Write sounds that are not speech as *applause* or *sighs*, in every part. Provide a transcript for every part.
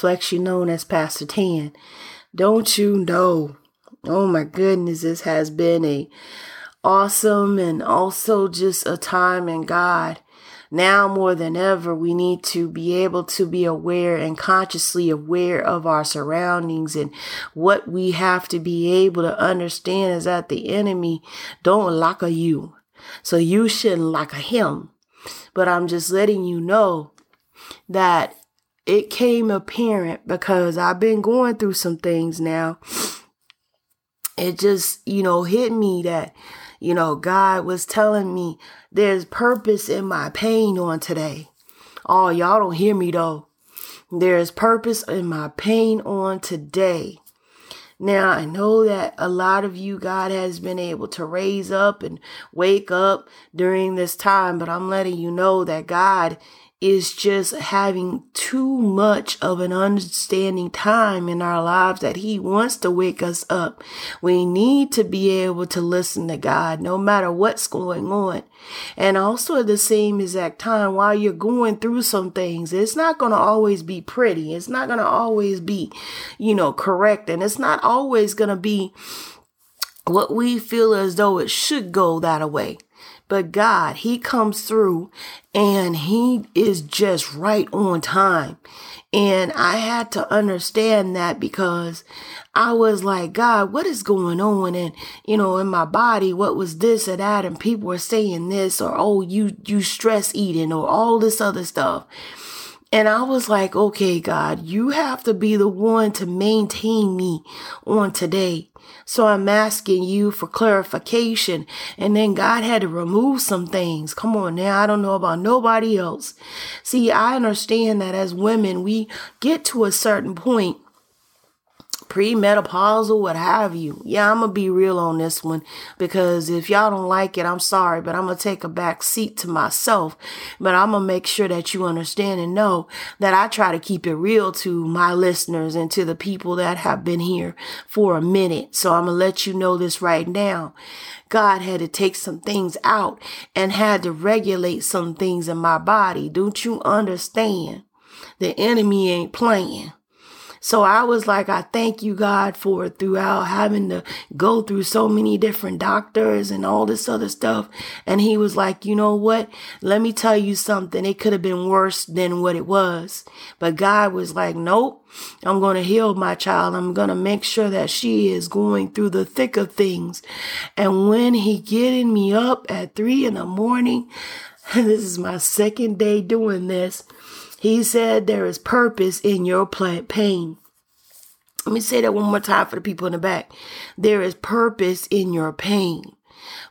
Affectionately known as Pastor Tan. Don't you know? Oh my goodness, this has been a awesome and also just a time in God. Now more than ever, we need to be able to be aware and consciously aware of our surroundings and what we have to be able to understand is that the enemy don't like a you. So you shouldn't like a him. But I'm just letting you know that it came apparent because I've been going through some things now. It just, you know, hit me that, you know, God was telling me there's purpose in my pain on today. Oh, y'all don't hear me though. There's purpose in my pain on today. Now, I know that a lot of you, God has been able to raise up and wake up during this time, but I'm letting you know that God is just having too much of an understanding time in our lives that he wants to wake us up. We need to be able to listen to God no matter what's going on. And also at the same exact time, while you're going through some things, it's not going to always be pretty. It's not going to always be, you know, correct. And it's not always going to be what we feel as though it should go that way. But God, He comes through and He is just right on time. And I had to understand that because I was like, God, what is going on? And, you know, in my body, what was this or that? And people were saying this or, oh, you, you stress eating or all this other stuff. And I was like, okay, God, you have to be the one to maintain me on today. So I'm asking you for clarification. And then God had to remove some things. Come on now. I don't know about nobody else. See, I understand that as women, we get to a certain point premenopausal, what have you. Yeah, I'm gonna be real on this one because if y'all don't like it, I'm sorry, but I'm gonna take a back seat to myself. But I'm gonna make sure that you understand and know that I try to keep it real to my listeners and to the people that have been here for a minute. So I'm gonna let you know this right now. God had to take some things out and had to regulate some things in my body. Don't you understand? The enemy ain't playing. So I was like, I thank you, God, for throughout having to go through so many different doctors and all this other stuff. And he was like, you know what? Let me tell you something. It could have been worse than what it was. But God was like, nope, I'm going to heal my child. I'm going to make sure that she is going through the thick of things. And when he getting me up at three in the morning, *laughs* this is my second day doing this. He said there is purpose in your pain. Let me say that one more time for the people in the back. There is purpose in your pain.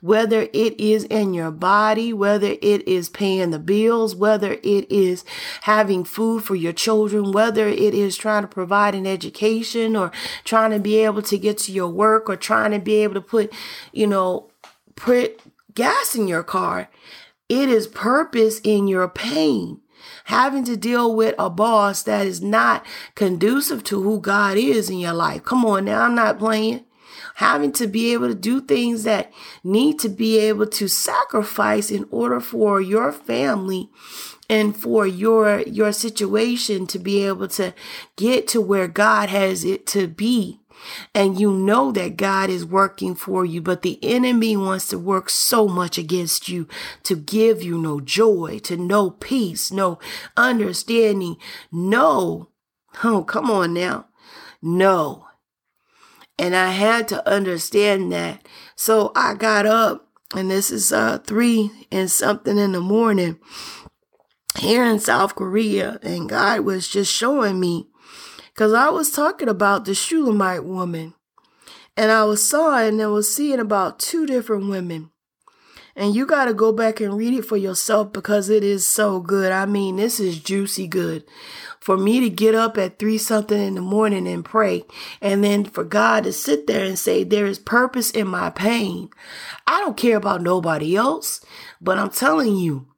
Whether it is in your body, whether it is paying the bills, whether it is having food for your children, whether it is trying to provide an education or trying to be able to get to your work or trying to be able to put, you know, put gas in your car. It is purpose in your pain having to deal with a boss that is not conducive to who God is in your life. Come on now, I'm not playing. Having to be able to do things that need to be able to sacrifice in order for your family and for your your situation to be able to get to where God has it to be and you know that God is working for you, but the enemy wants to work so much against you to give you no joy, to no peace, no understanding. No. Oh, come on now. No. And I had to understand that. So I got up and this is uh three and something in the morning here in South Korea and God was just showing me because I was talking about the Shulamite woman. And I was sawing and was seeing about two different women. And you got to go back and read it for yourself because it is so good. I mean, this is juicy good. For me to get up at three something in the morning and pray, and then for God to sit there and say, There is purpose in my pain. I don't care about nobody else, but I'm telling you,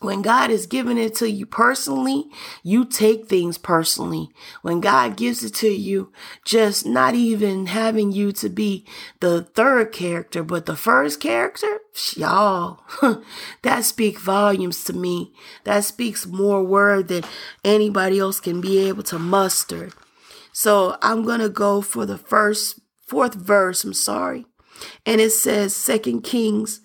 When God is giving it to you personally, you take things personally. When God gives it to you, just not even having you to be the third character, but the first character, y'all, *laughs* that speaks volumes to me. That speaks more word than anybody else can be able to muster. So I'm going to go for the first, fourth verse. I'm sorry. And it says Second Kings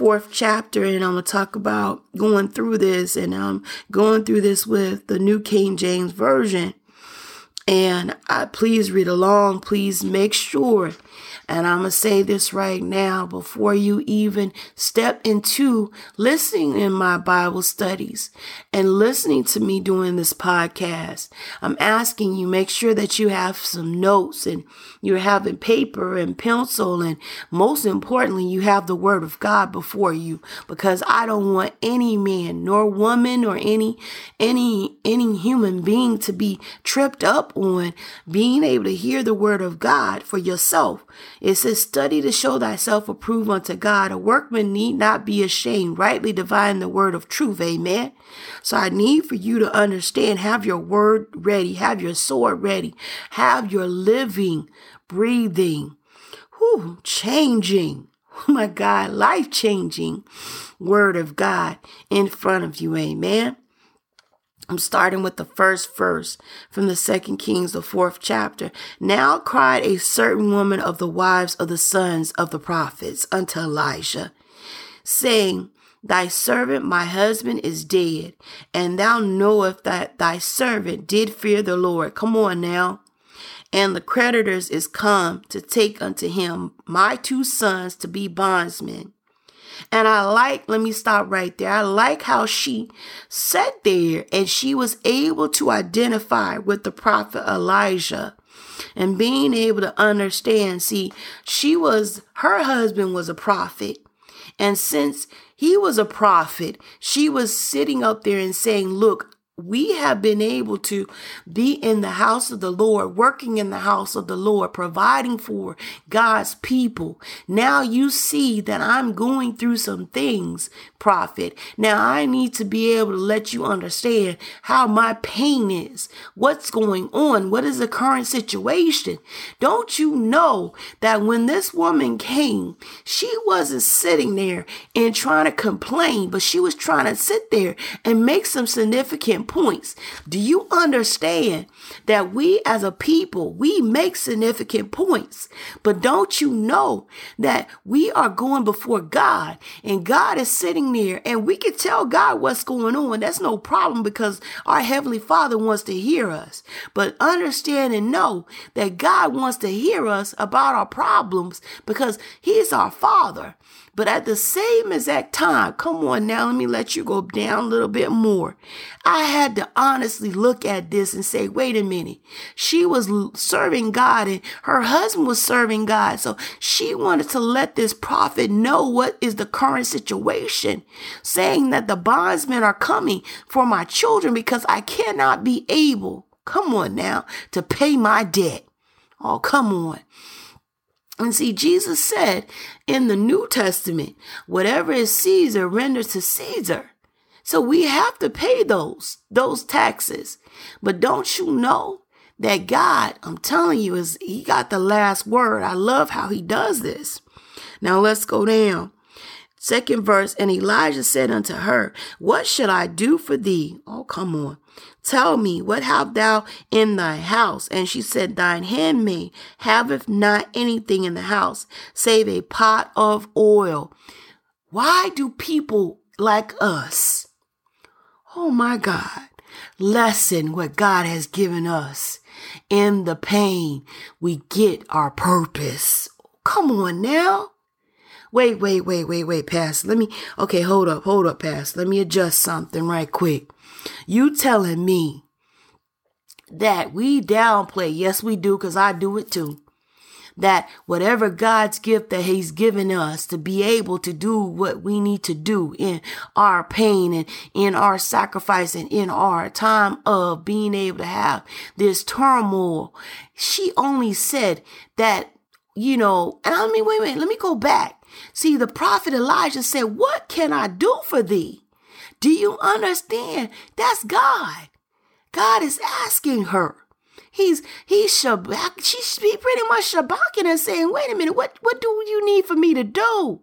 fourth chapter and I'm going to talk about going through this and I'm going through this with the New King James Version. And I, please read along. Please make sure and I'm going to say this right now before you even step into listening in my Bible studies and listening to me doing this podcast. I'm asking you make sure that you have some notes and you're having paper and pencil. And most importantly, you have the word of God before you because I don't want any man nor woman or any, any, any human being to be tripped up on being able to hear the word of God for yourself. It says, study to show thyself approved unto God. A workman need not be ashamed, rightly divine the word of truth. Amen. So I need for you to understand, have your word ready, have your sword ready, have your living, breathing, whew, changing, oh my God, life changing word of God in front of you. Amen. I'm starting with the first verse from the second Kings, the fourth chapter. Now cried a certain woman of the wives of the sons of the prophets unto Elisha, saying, Thy servant, my husband, is dead, and thou knowest that thy servant did fear the Lord. Come on now. And the creditors is come to take unto him my two sons to be bondsmen. And I like, let me stop right there. I like how she sat there and she was able to identify with the prophet Elisha and being able to understand. See, she was, her husband was a prophet. And since he was a prophet, she was sitting up there and saying, Look, we have been able to be in the house of the Lord, working in the house of the Lord, providing for God's people. Now you see that I'm going through some things, prophet. Now I need to be able to let you understand how my pain is, what's going on, what is the current situation. Don't you know that when this woman came, she wasn't sitting there and trying to complain, but she was trying to sit there and make some significant points. Do you understand that we as a people, we make significant points, but don't you know that we are going before God and God is sitting there and we can tell God what's going on. That's no problem because our Heavenly Father wants to hear us. But understand and know that God wants to hear us about our problems because He's our Father. But at the same exact time, come on now, let me let you go down a little bit more. I had to honestly look at this and say, wait a minute. She was serving God and her husband was serving God. So she wanted to let this prophet know what is the current situation, saying that the bondsmen are coming for my children because I cannot be able, come on now, to pay my debt. Oh, come on. And see, Jesus said in the New Testament, whatever is Caesar, render to Caesar. So we have to pay those, those taxes. But don't you know that God, I'm telling you, is he got the last word. I love how he does this. Now let's go down. Second verse, and Elisha said unto her, What should I do for thee? Oh, come on. Tell me, what have thou in thy house? And she said, Thine handmaid haveth not anything in the house, save a pot of oil. Why do people like us, oh my God, lessen what God has given us? In the pain, we get our purpose. Come on now. Wait, wait, wait, wait, wait, Pastor. Let me, okay, hold up, hold up, Pastor. Let me adjust something right quick. You telling me that we downplay, yes, we do, because I do it too. That whatever God's gift that He's given us to be able to do what we need to do in our pain and in our sacrifice and in our time of being able to have this turmoil, she only said that, you know, and I mean, wait, wait, let me go back. See, the prophet Elisha said, What can I do for thee? Do you understand? That's God. God is asking her. He's he's shabak. She's he pretty much shabaking and saying, "Wait a minute, what what do you need for me to do?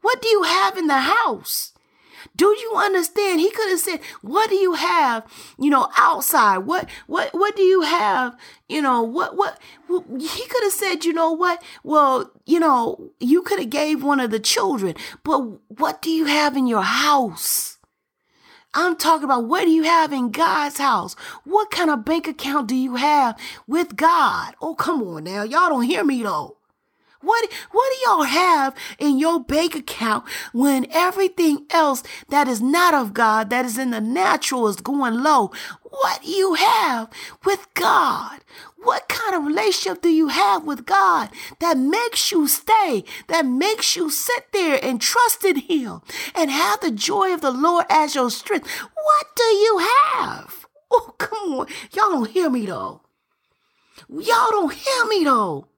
What do you have in the house? Do you understand? He could have said, "What do you have, you know, outside? What what what do you have, you know, what what he could have said, you know what? Well, you know, you could have gave one of the children, but what do you have in your house?" I'm talking about what do you have in God's house? What kind of bank account do you have with God? Oh, come on now. Y'all don't hear me though. What, what do y'all have in your bank account when everything else that is not of God, that is in the natural, is going low? What you have with God? What kind of relationship do you have with God that makes you stay, that makes you sit there and trust in Him and have the joy of the Lord as your strength? What do you have? *laughs* Oh, come on. Y'all don't hear me though. Y'all don't hear me though.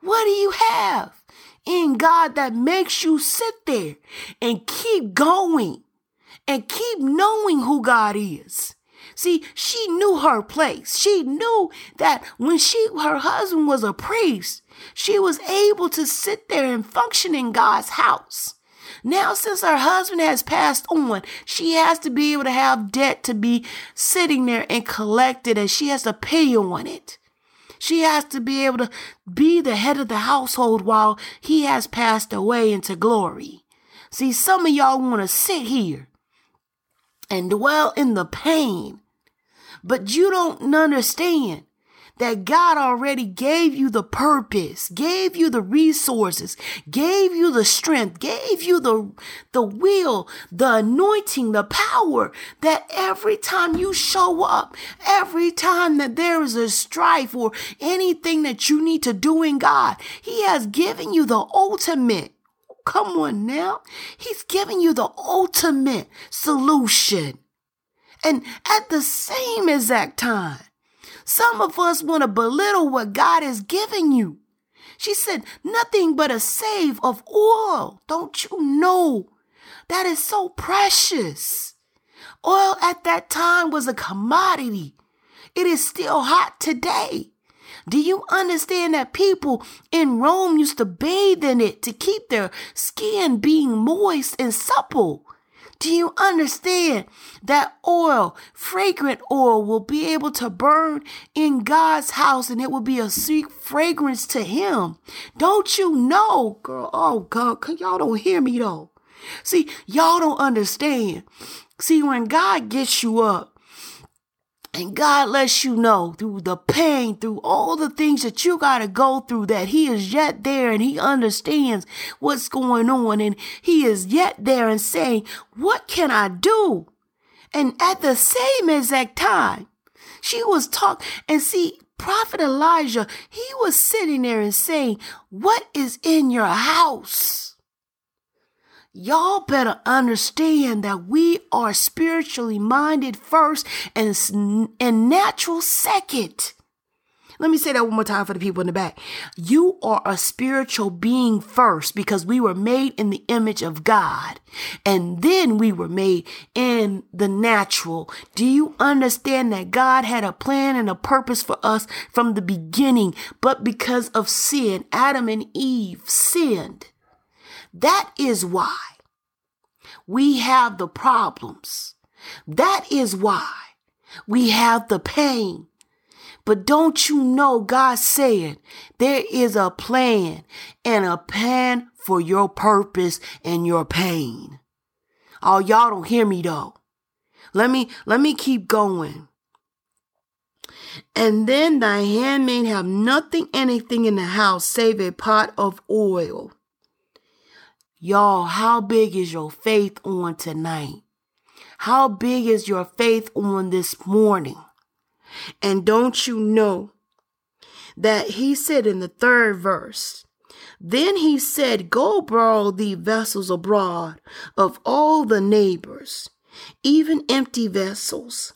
What do you have in God that makes you sit there and keep going and keep knowing who God is? See, she knew her place. She knew that when she her husband was a priest, she was able to sit there and function in God's house. Now, since her husband has passed on, she has to be able to have debt to be sitting there and collected, and she has to pay on it. She has to be able to be the head of the household while he has passed away into glory. See, some of y'all want to sit here and dwell in the pain, but you don't understand that God already gave you the purpose, gave you the resources, gave you the strength, gave you the, the will, the anointing, the power that every time you show up, every time that there is a strife or anything that you need to do in God, He has given you the ultimate. Come on now. He's giving you the ultimate solution. And at the same exact time, some of us want to belittle what God has given you. She said, nothing but a save of oil. Don't you know? That is so precious. Oil at that time was a commodity. It is still hot today. Do you understand that people in Rome used to bathe in it to keep their skin being moist and supple? Do you understand that oil, fragrant oil, will be able to burn in God's house and it will be a sweet fragrance to Him? Don't you know, girl? Oh, God, y'all don't hear me though. See, y'all don't understand. See, when God gets you up, and God lets you know through the pain, through all the things that you got to go through, that He is yet there and He understands what's going on. And He is yet there and saying, What can I do? And at the same exact time, she was talking and see, Prophet Elisha, he was sitting there and saying, What is in your house? Y'all better understand that we are spiritually minded first and, and natural second. Let me say that one more time for the people in the back. You are a spiritual being first because we were made in the image of God. And then we were made in the natural. Do you understand that God had a plan and a purpose for us from the beginning? But because of sin, Adam and Eve sinned. That is why we have the problems. That is why we have the pain. But don't you know God said there is a plan and a plan for your purpose and your pain. Oh, y'all don't hear me though. Let me, let me keep going. And then thy handmaid have nothing, anything in the house save a pot of oil Y'all, how big is your faith on tonight? How big is your faith on this morning? And don't you know that he said in the third verse, then he said, Go borrow thee vessels abroad of all the neighbors, even empty vessels.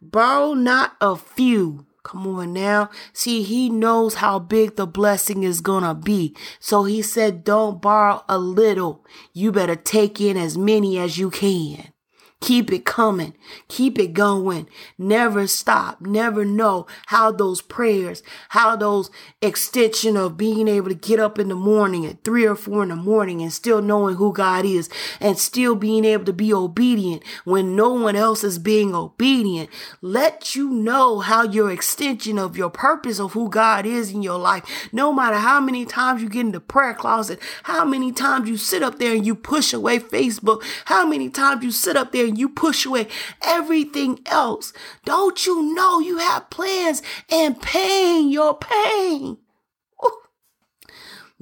Borrow not a few, Come on now. See, he knows how big the blessing is gonna be. So he said, don't borrow a little. You better take in as many as you can. Keep it coming. Keep it going. Never stop. Never know how those prayers, how those extension of being able to get up in the morning at three or four in the morning and still knowing who God is and still being able to be obedient when no one else is being obedient. Let you know how your extension of your purpose of who God is in your life, no matter how many times you get in the prayer closet, how many times you sit up there and you push away Facebook, how many times you sit up there and you push away everything else. Don't you know you have plans and pain, your pain?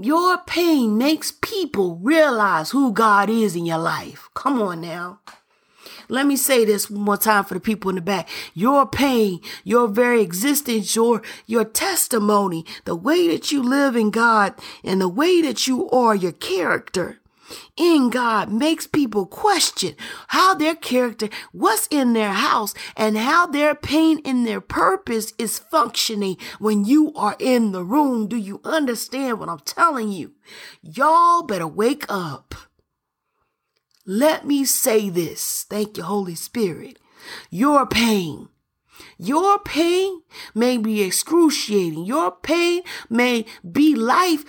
Your pain makes people realize who God is in your life. Come on now. Let me say this one more time for the people in the back. Your pain, your very existence, your, your testimony, the way that you live in God and the way that you are, your character in God makes people question how their character, what's in their house, and how their pain and their purpose is functioning when you are in the room. Do you understand what I'm telling you? Y'all better wake up. Let me say this. Thank you, Holy Spirit. Your pain your pain may be excruciating. Your pain may be life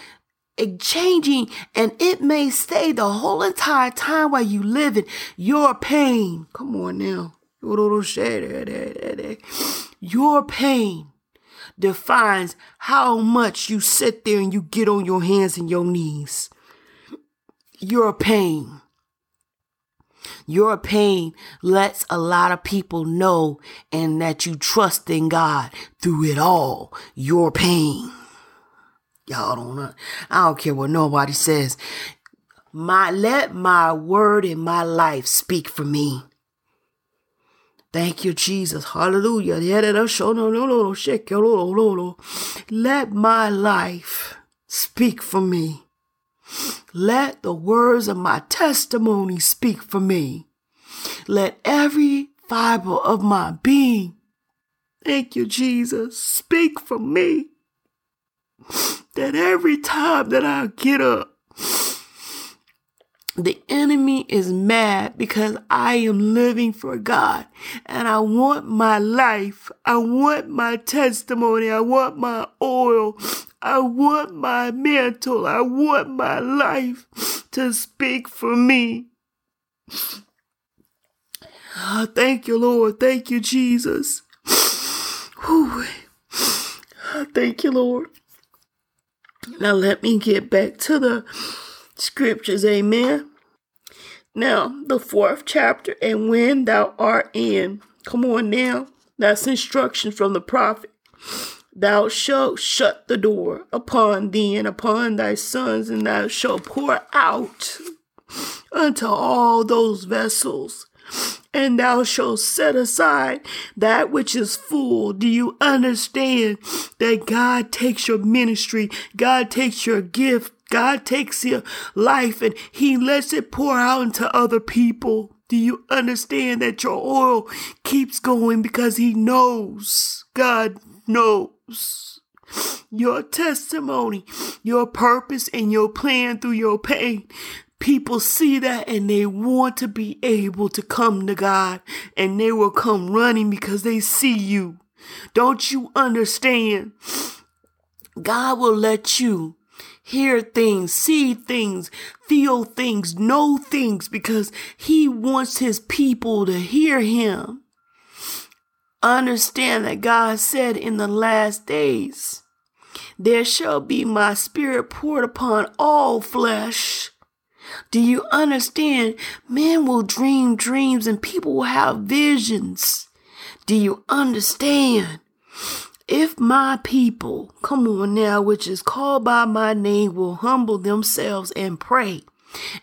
changing and it may stay the whole entire time while you live in your pain. Come on now. Your pain defines how much you sit there and you get on your hands and your knees. Your pain. Your pain lets a lot of people know and that you trust in God through it all. Your pain. Y'all don't know. I don't care what nobody says. My let my word in my life speak for me. Thank you, Jesus. Hallelujah. Let my life speak for me. Let the words of my testimony speak for me. Let every fiber of my being, thank you, Jesus, speak for me that every time that I get up, the enemy is mad because I am living for God and I want my life. I want my testimony. I want my oil. I want my mantle. I want my life to speak for me. Oh, thank you, Lord. Thank you, Jesus. Whew. Ah, thank you, Lord. Now let me get back to the scriptures. Amen. Now, the fourth chapter, and when thou art in, come on now, that's instruction from the prophet. Thou shalt shut the door upon thee and upon thy sons, and thou shalt pour out unto all those vessels and thou shalt set aside that which is full. Do you understand that God takes your ministry? God takes your gift. God takes your life and he lets it pour out into other people. Do you understand that your oil keeps going because he knows? God knows your testimony, your purpose, and your plan through your pain. People see that and they want to be able to come to God and they will come running because they see you. Don't you understand? God will let you hear things, see things, feel things, know things because he wants his people to hear him. Understand that God said in the last days, there shall be my spirit poured upon all flesh. Do you understand? Men will dream dreams and people will have visions. Do you understand? If my people, come on now, which is called by my name, will humble themselves and pray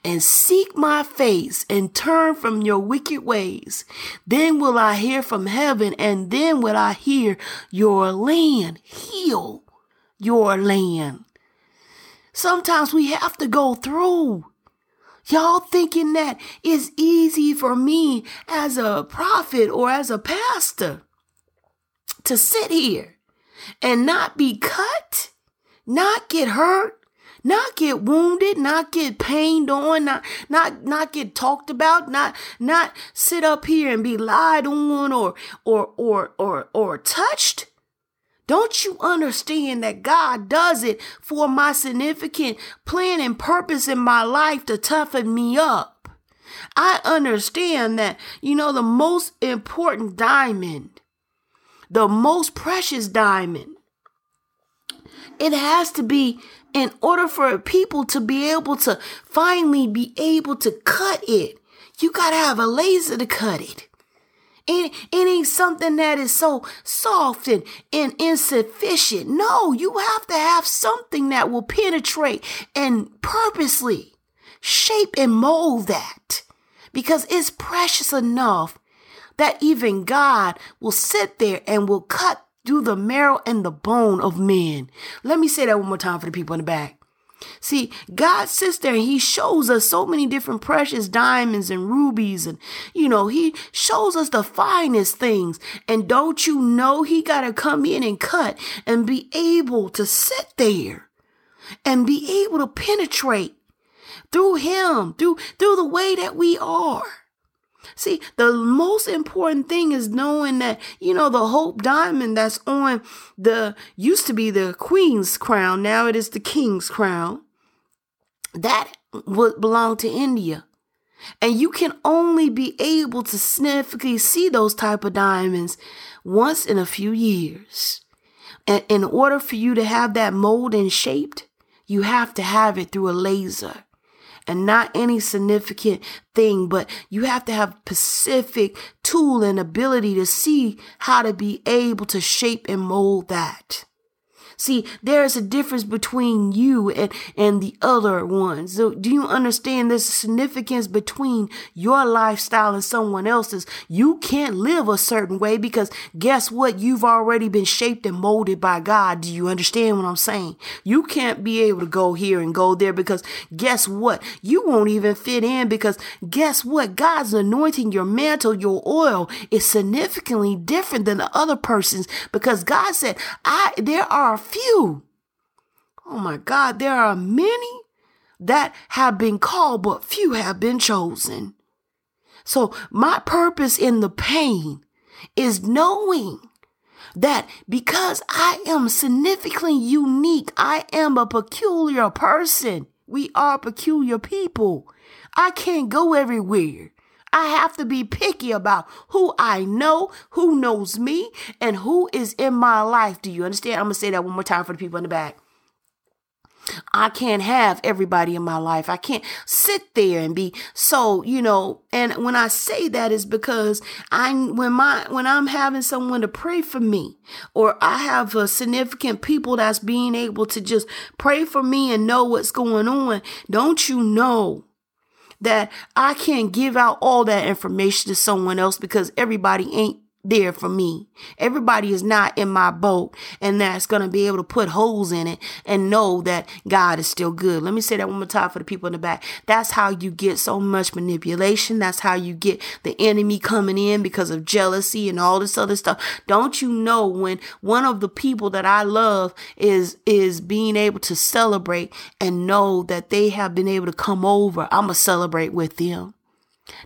and seek my face and turn from your wicked ways, then will I hear from heaven and then will I hear your land heal your land. Sometimes we have to go through. Y'all thinking that it's easy for me as a prophet or as a pastor to sit here and not be cut, not get hurt, not get wounded, not get pained on, not not not get talked about, not not sit up here and be lied on or or or or or touched. Don't you understand that God does it for my significant plan and purpose in my life to toughen me up? I understand that, you know, the most important diamond, the most precious diamond, it has to be in order for people to be able to finally be able to cut it, you gotta have a laser to cut it. It, it ain't something that is so soft and, and insufficient. No, you have to have something that will penetrate and purposely shape and mold that because it's precious enough that even God will sit there and will cut through the marrow and the bone of men. Let me say that one more time for the people in the back. See, God sits there and He shows us so many different precious diamonds and rubies, and you know, He shows us the finest things. And don't you know He got to come in and cut and be able to sit there and be able to penetrate through Him, through through the way that we are. See, the most important thing is knowing that, you know, the Hope Diamond that's on the, used to be the Queen's crown, now it is the King's crown, that would belong to India. And you can only be able to significantly see those type of diamonds once in a few years. And in order for you to have that mold and shaped, you have to have it through a laser and not any significant thing, but you have to have specific tool and ability to see how to be able to shape and mold that. See, there is a difference between you and, and the other ones. So do you understand there's a significance between your lifestyle and someone else's? You can't live a certain way because guess what? You've already been shaped and molded by God. Do you understand what I'm saying? You can't be able to go here and go there because guess what? You won't even fit in because guess what? God's anointing your mantle, your oil is significantly different than the other person's because God said, I, there are few. Oh my God, there are many that have been called, but few have been chosen. So my purpose in the pain is knowing that because I am significantly unique, I am a peculiar person. We are peculiar people. I can't go everywhere. I have to be picky about who I know, who knows me, and who is in my life. Do you understand? I'm going to say that one more time for the people in the back. I can't have everybody in my life. I can't sit there and be so, you know, and when I say that is because I when my when I'm having someone to pray for me or I have a significant people that's being able to just pray for me and know what's going on, don't you know that I can't give out all that information to someone else because everybody ain't there for me. Everybody is not in my boat and that's going to be able to put holes in it and know that God is still good. Let me say that one more time for the people in the back. That's how you get so much manipulation. That's how you get the enemy coming in because of jealousy and all this other stuff. Don't you know when one of the people that I love is, is being able to celebrate and know that they have been able to come over. I'm going to celebrate with them.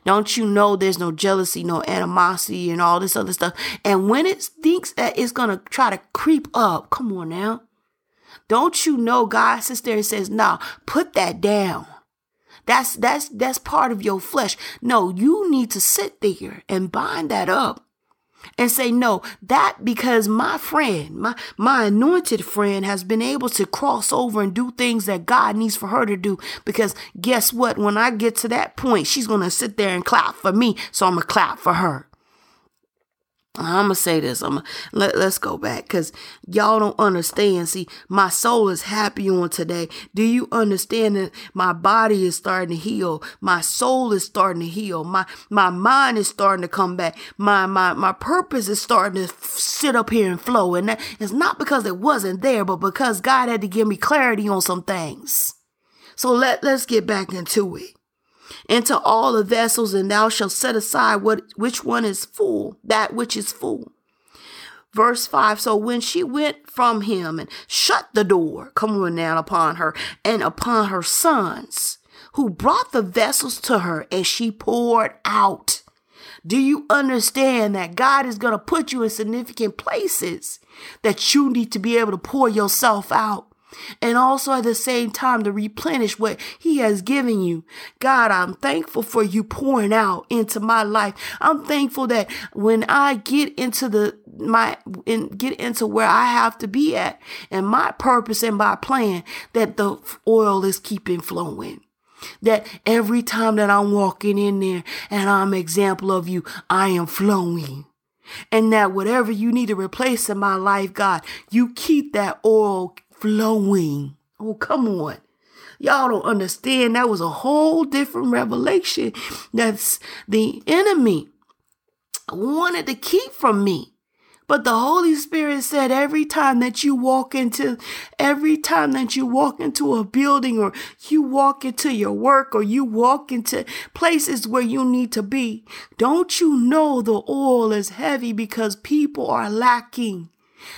Don't you know there's no jealousy, no animosity, and all this other stuff? And when it thinks that it's going to try to creep up, come on now. Don't you know God sits there and says, "No, put that down. That's that's that's part of your flesh. No, you need to sit there and bind that up and say no that because my friend my my anointed friend has been able to cross over and do things that god needs for her to do because guess what? When i get to that point she's gonna sit there and clap for me so i'm gonna clap for her I'm gonna say this. I'm gonna, let let's go back because y'all don't understand. See, my soul is happy on today. Do you understand that my body is starting to heal? My soul is starting to heal. My my mind is starting to come back. My my my purpose is starting to sit up here and flow. And that is not because it wasn't there, but because God had to give me clarity on some things. So let let's get back into it into all the vessels, and thou shalt set aside what which one is full, that which is full. Verse 5 So when she went from him and shut the door, come on now, upon her and upon her sons, who brought the vessels to her, and she poured out. Do you understand that God is going to put you in significant places that you need to be able to pour yourself out? And also at the same time to replenish what he has given you. God, I'm thankful for you pouring out into my life. I'm thankful that when I get into the my and get into where I have to be at and my purpose and my plan that the oil is keeping flowing. That every time that I'm walking in there and I'm example of you, I am flowing. And that whatever you need to replace in my life, God, you keep that oil flowing. Oh, come on. Y'all don't understand. That was a whole different revelation that's the enemy wanted to keep from me. But the Holy Spirit said every time that you walk into, every time that you walk into a building or you walk into your work or you walk into places where you need to be, don't you know the oil is heavy because people are lacking.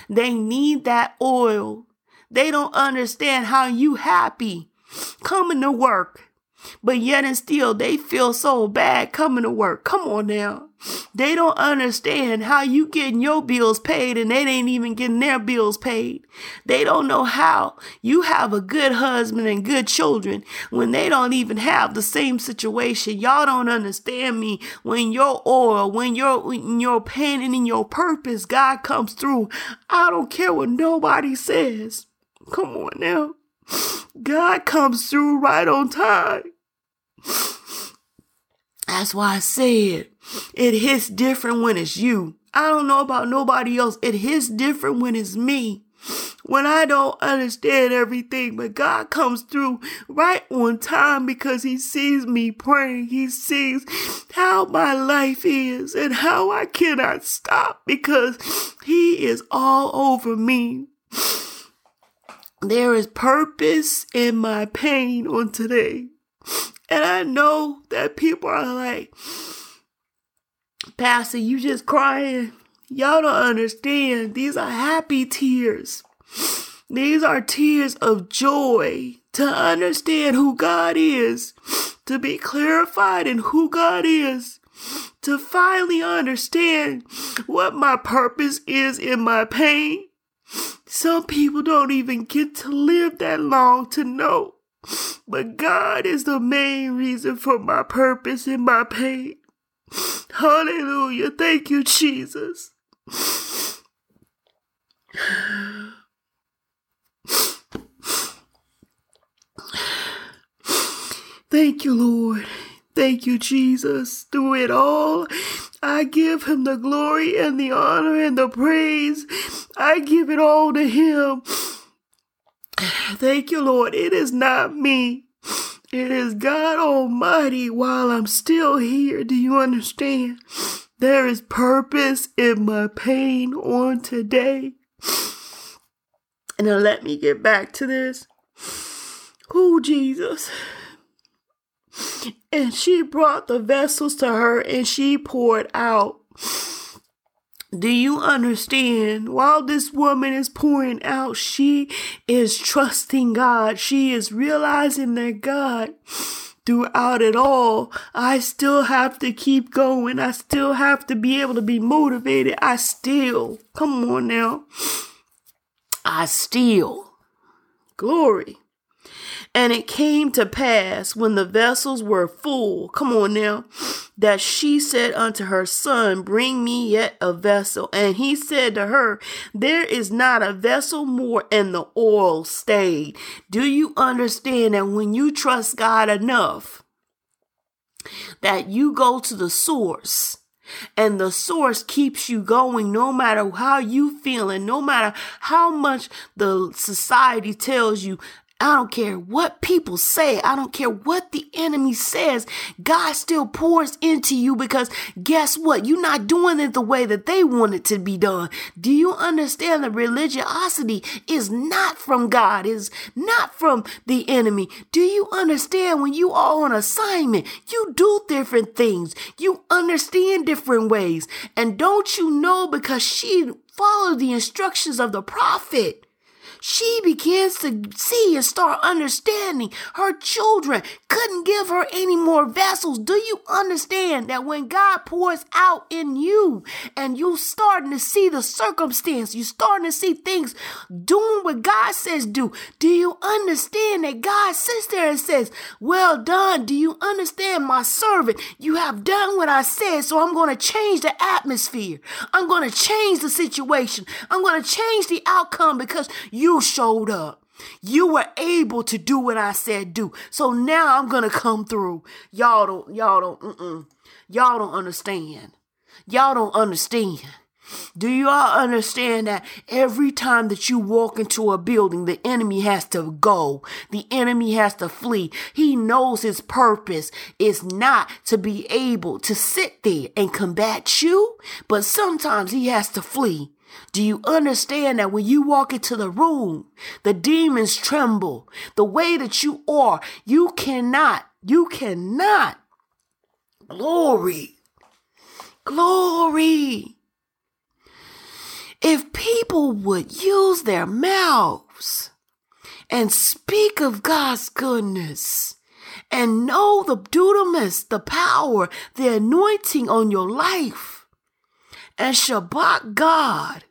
They need that oil they don't understand how you happy coming to work. But yet and still they feel so bad coming to work. Come on now. They don't understand how you getting your bills paid and they ain't even getting their bills paid. They don't know how you have a good husband and good children when they don't even have the same situation. Y'all don't understand me. When your oil, when your when your pain and in your purpose, God comes through. I don't care what nobody says. Come on now. God comes through right on time. That's why I said it hits different when it's you. I don't know about nobody else. It hits different when it's me. When I don't understand everything, but God comes through right on time because He sees me praying. He sees how my life is and how I cannot stop because He is all over me. There is purpose in my pain on today. And I know that people are like, Pastor, you just crying. Y'all don't understand. These are happy tears. These are tears of joy to understand who God is, to be clarified in who God is, to finally understand what my purpose is in my pain, some people don't even get to live that long to know. But God is the main reason for my purpose and my pain. Hallelujah. Thank you, Jesus. Thank you, Lord. Thank you, Jesus. Through it all, I give him the glory and the honor and the praise. I give it all to him. Thank you, Lord. It is not me. It is God Almighty while I'm still here. Do you understand? There is purpose in my pain on today. And now let me get back to this. Oh, Jesus. And she brought the vessels to her and she poured out. Do you understand? While this woman is pouring out, she is trusting God. She is realizing that God, throughout it all, I still have to keep going. I still have to be able to be motivated. I still, come on now. I still, glory. And it came to pass when the vessels were full, come on now, that she said unto her son, Bring me yet a vessel. And he said to her, There is not a vessel more, and the oil stayed. Do you understand that when you trust God enough, that you go to the source? and the source keeps you going no matter how you feeling no matter how much the society tells you I don't care what people say. I don't care what the enemy says. God still pours into you because guess what? You're not doing it the way that they want it to be done. Do you understand that religiosity is not from God, is not from the enemy? Do you understand when you are on assignment, you do different things. You understand different ways. And don't you know because she followed the instructions of the prophet she begins to see and start understanding her children couldn't give her any more vessels. Do you understand that when God pours out in you and you starting to see the circumstance, you starting to see things doing what God says do, do you understand that God sits there and says, well done. Do you understand my servant? You have done what I said. So I'm going to change the atmosphere. I'm going to change the situation. I'm going to change the outcome because you you showed up. You were able to do what I said do. So now I'm to come through. Y'all don't, y'all don't, mm-mm. y'all don't understand. Y'all don't understand. Do you all understand that every time that you walk into a building, the enemy has to go. The enemy has to flee. He knows his purpose is not to be able to sit there and combat you, but sometimes he has to flee. Do you understand that when you walk into the room, the demons tremble? The way that you are, you cannot, you cannot. Glory, glory. If people would use their mouths and speak of God's goodness and know the dunamis, the power, the anointing on your life, and Shabbat God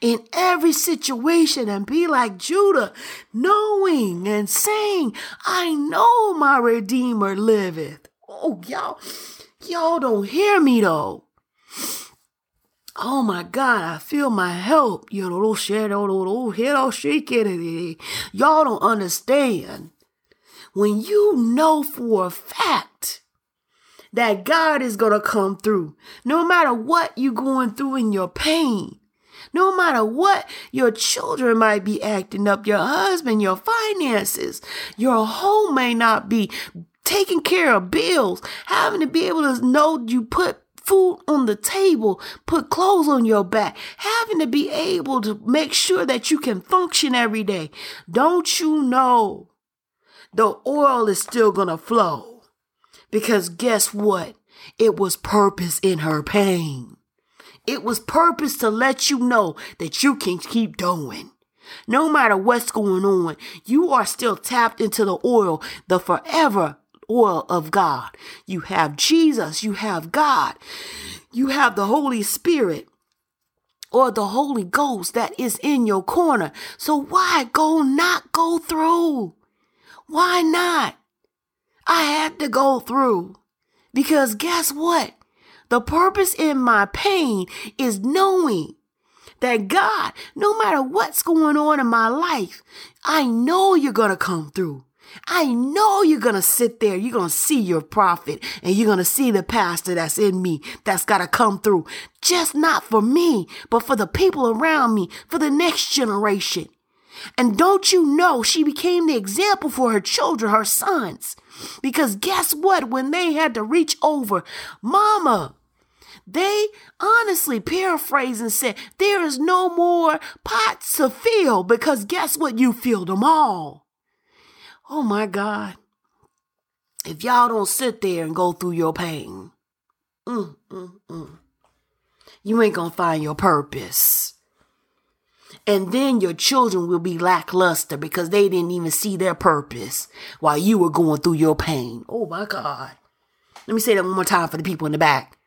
in every situation and be like Judah, knowing and saying, I know my Redeemer liveth. Oh, y'all, y'all don't hear me though. Oh my God, I feel my help. Y'all don't understand. When you know for a fact that God is going to come through. No matter what you're going through in your pain, no matter what your children might be acting up, your husband, your finances, your home may not be taking care of bills, having to be able to know you put food on the table, put clothes on your back, having to be able to make sure that you can function every day. Don't you know the oil is still going to flow? Because guess what? It was purpose in her pain. It was purpose to let you know that you can keep going. No matter what's going on, you are still tapped into the oil, the forever oil of God. You have Jesus, you have God, you have the Holy Spirit or the Holy Ghost that is in your corner. So why go not go through? Why not? I had to go through. Because guess what? The purpose in my pain is knowing that God, no matter what's going on in my life, I know you're going to come through. I know you're going to sit there. You're going to see your prophet and you're going to see the pastor that's in me that's got to come through. Just not for me, but for the people around me, for the next generation. And don't you know she became the example for her children, her sons? Because guess what? When they had to reach over, Mama, they honestly paraphrased and said, There is no more pots to fill because guess what? You filled them all. Oh my God. If y'all don't sit there and go through your pain, mm, mm, mm, you ain't gonna find your purpose. And then your children will be lackluster because they didn't even see their purpose while you were going through your pain. Oh my God. Let me say that one more time for the people in the back.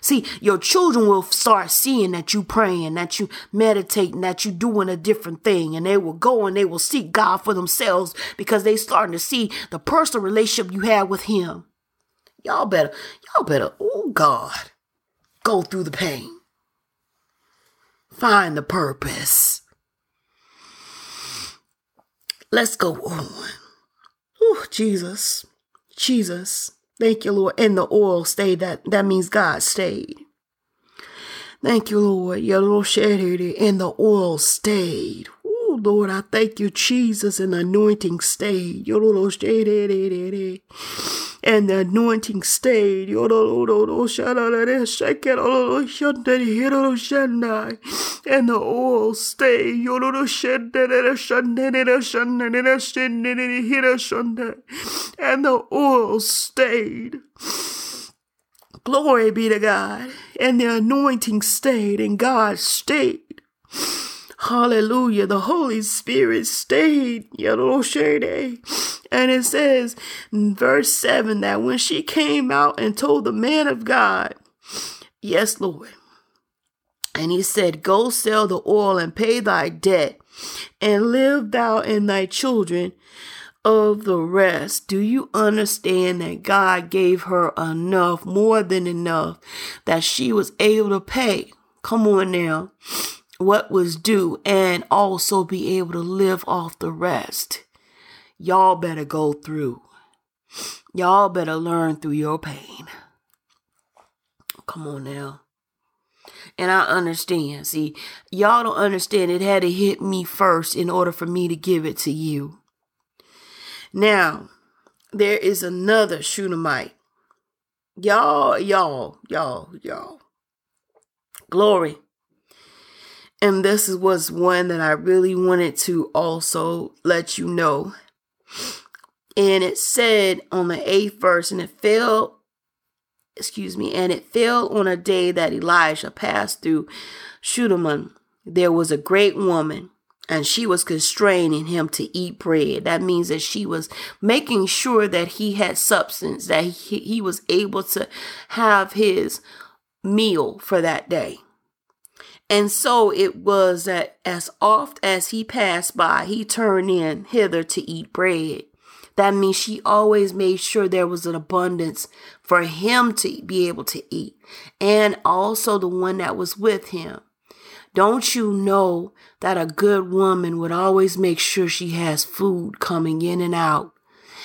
See, your children will start seeing that you praying, that you meditating, that you doing a different thing, and they will go and they will seek God for themselves because they starting to see the personal relationship you have with Him. Y'all better, y'all better, oh God, go through the pain. Find the purpose. Let's go on. Oh, Jesus. Jesus. Thank you, Lord. And the oil stayed. That, that means God stayed. Thank you, Lord. Your little shed and the oil stayed. Oh, Lord, I thank you, Jesus, and the anointing stayed. Your little shed and the anointing stayed. And the oil stayed. And the oil stayed. Glory be to God. And the anointing stayed and God stayed. Hallelujah. The Holy Spirit stayed. Yellow Shade. And it says in verse 7 that when she came out and told the man of God, Yes, Lord. And he said, Go sell the oil and pay thy debt, and live thou and thy children of the rest. Do you understand that God gave her enough, more than enough, that she was able to pay? Come on now what was due and also be able to live off the rest. Y'all better go through. Y'all better learn through your pain. Come on now. And I understand. See, y'all don't understand. It had to hit me first in order for me to give it to you. Now, there is another Shunammite. Y'all, y'all, y'all, y'all. Glory. And this was one that I really wanted to also let you know. And it said on the eighth verse, and it fell, excuse me, and it fell on a day that Elisha passed through Shunammite. There was a great woman, and she was constraining him to eat bread. That means that she was making sure that he had substance, that he, he was able to have his meal for that day. And so it was that as oft as he passed by, he turned in hither to eat bread. That means she always made sure there was an abundance for him to be able to eat and also the one that was with him. Don't you know that a good woman would always make sure she has food coming in and out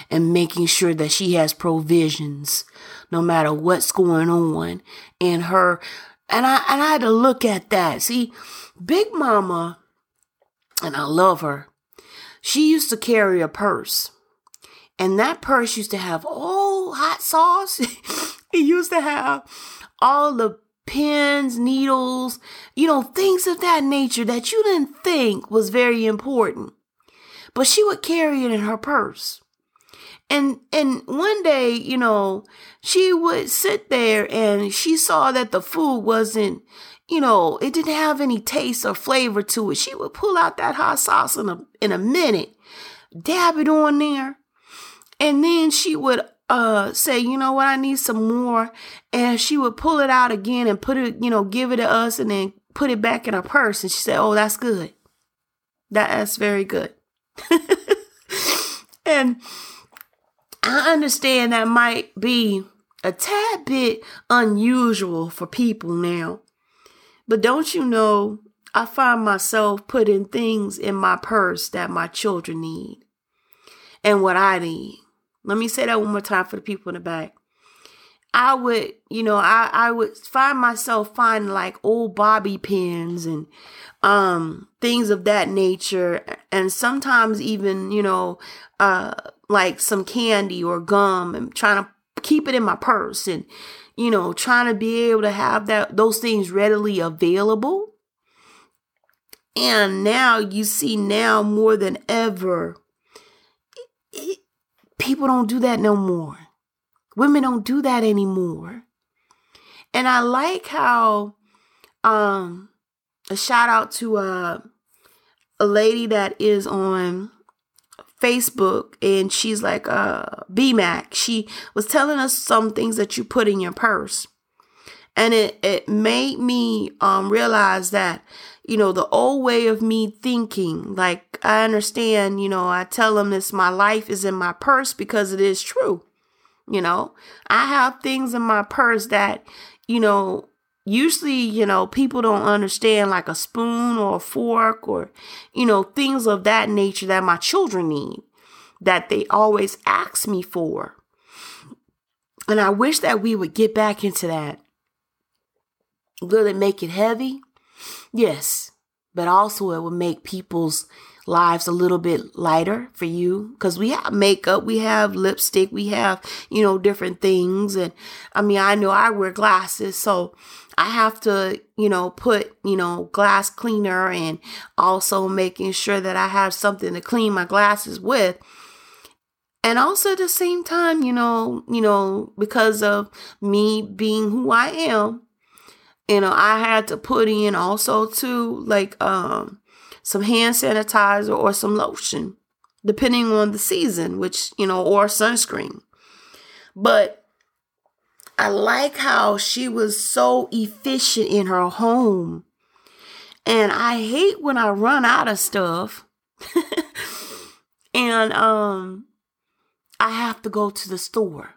and making sure that she has provisions no matter what's going on in her and I and I had to look at that. See, Big Mama, and I love her. She used to carry a purse. And that purse used to have all hot sauce. *laughs* it used to have all the pins, needles, you know, things of that nature that you didn't think was very important. But she would carry it in her purse. And and one day, you know, she would sit there and she saw that the food wasn't, you know, it didn't have any taste or flavor to it. She would pull out that hot sauce in a in a minute, dab it on there, and then she would uh say, you know what, I need some more. And she would pull it out again and put it, you know, give it to us and then put it back in her purse. And she said, Oh, that's good. That, that's very good. *laughs* and I understand that might be a tad bit unusual for people now. But don't you know, I find myself putting things in my purse that my children need and what I need. Let me say that one more time for the people in the back. I would, you know, I, I would find myself finding like old bobby pins and um things of that nature and sometimes even, you know, uh like some candy or gum and trying to keep it in my purse and you know trying to be able to have that those things readily available. And now you see now more than ever it, people don't do that no more. Women don't do that anymore. And i like how um a shout out to uh, a lady that is on Facebook and she's like, uh, BMAC. She was telling us some things that you put in your purse. And it, it made me um, realize that, you know, the old way of me thinking, like I understand, you know, I tell them this, my life is in my purse because it is true. You know, I have things in my purse that, you know, usually, you know, people don't understand like a spoon or a fork or, you know, things of that nature that my children need that they always ask me for. And I wish that we would get back into that. Will it make it heavy? Yes, but also it will make people's lives a little bit lighter for you because we have makeup, we have lipstick, we have, you know, different things. And I mean, I know I wear glasses, so I have to, you know, put, you know, glass cleaner and also making sure that I have something to clean my glasses with. and also at the same time, you know, you know, because of me being who I am, you know, I had to put in also too like um some hand sanitizer or some lotion, depending on the season, which, you know, or sunscreen. But I like how she was so efficient in her home. And I hate when I run out of stuff. *laughs* and um I have to go to the store.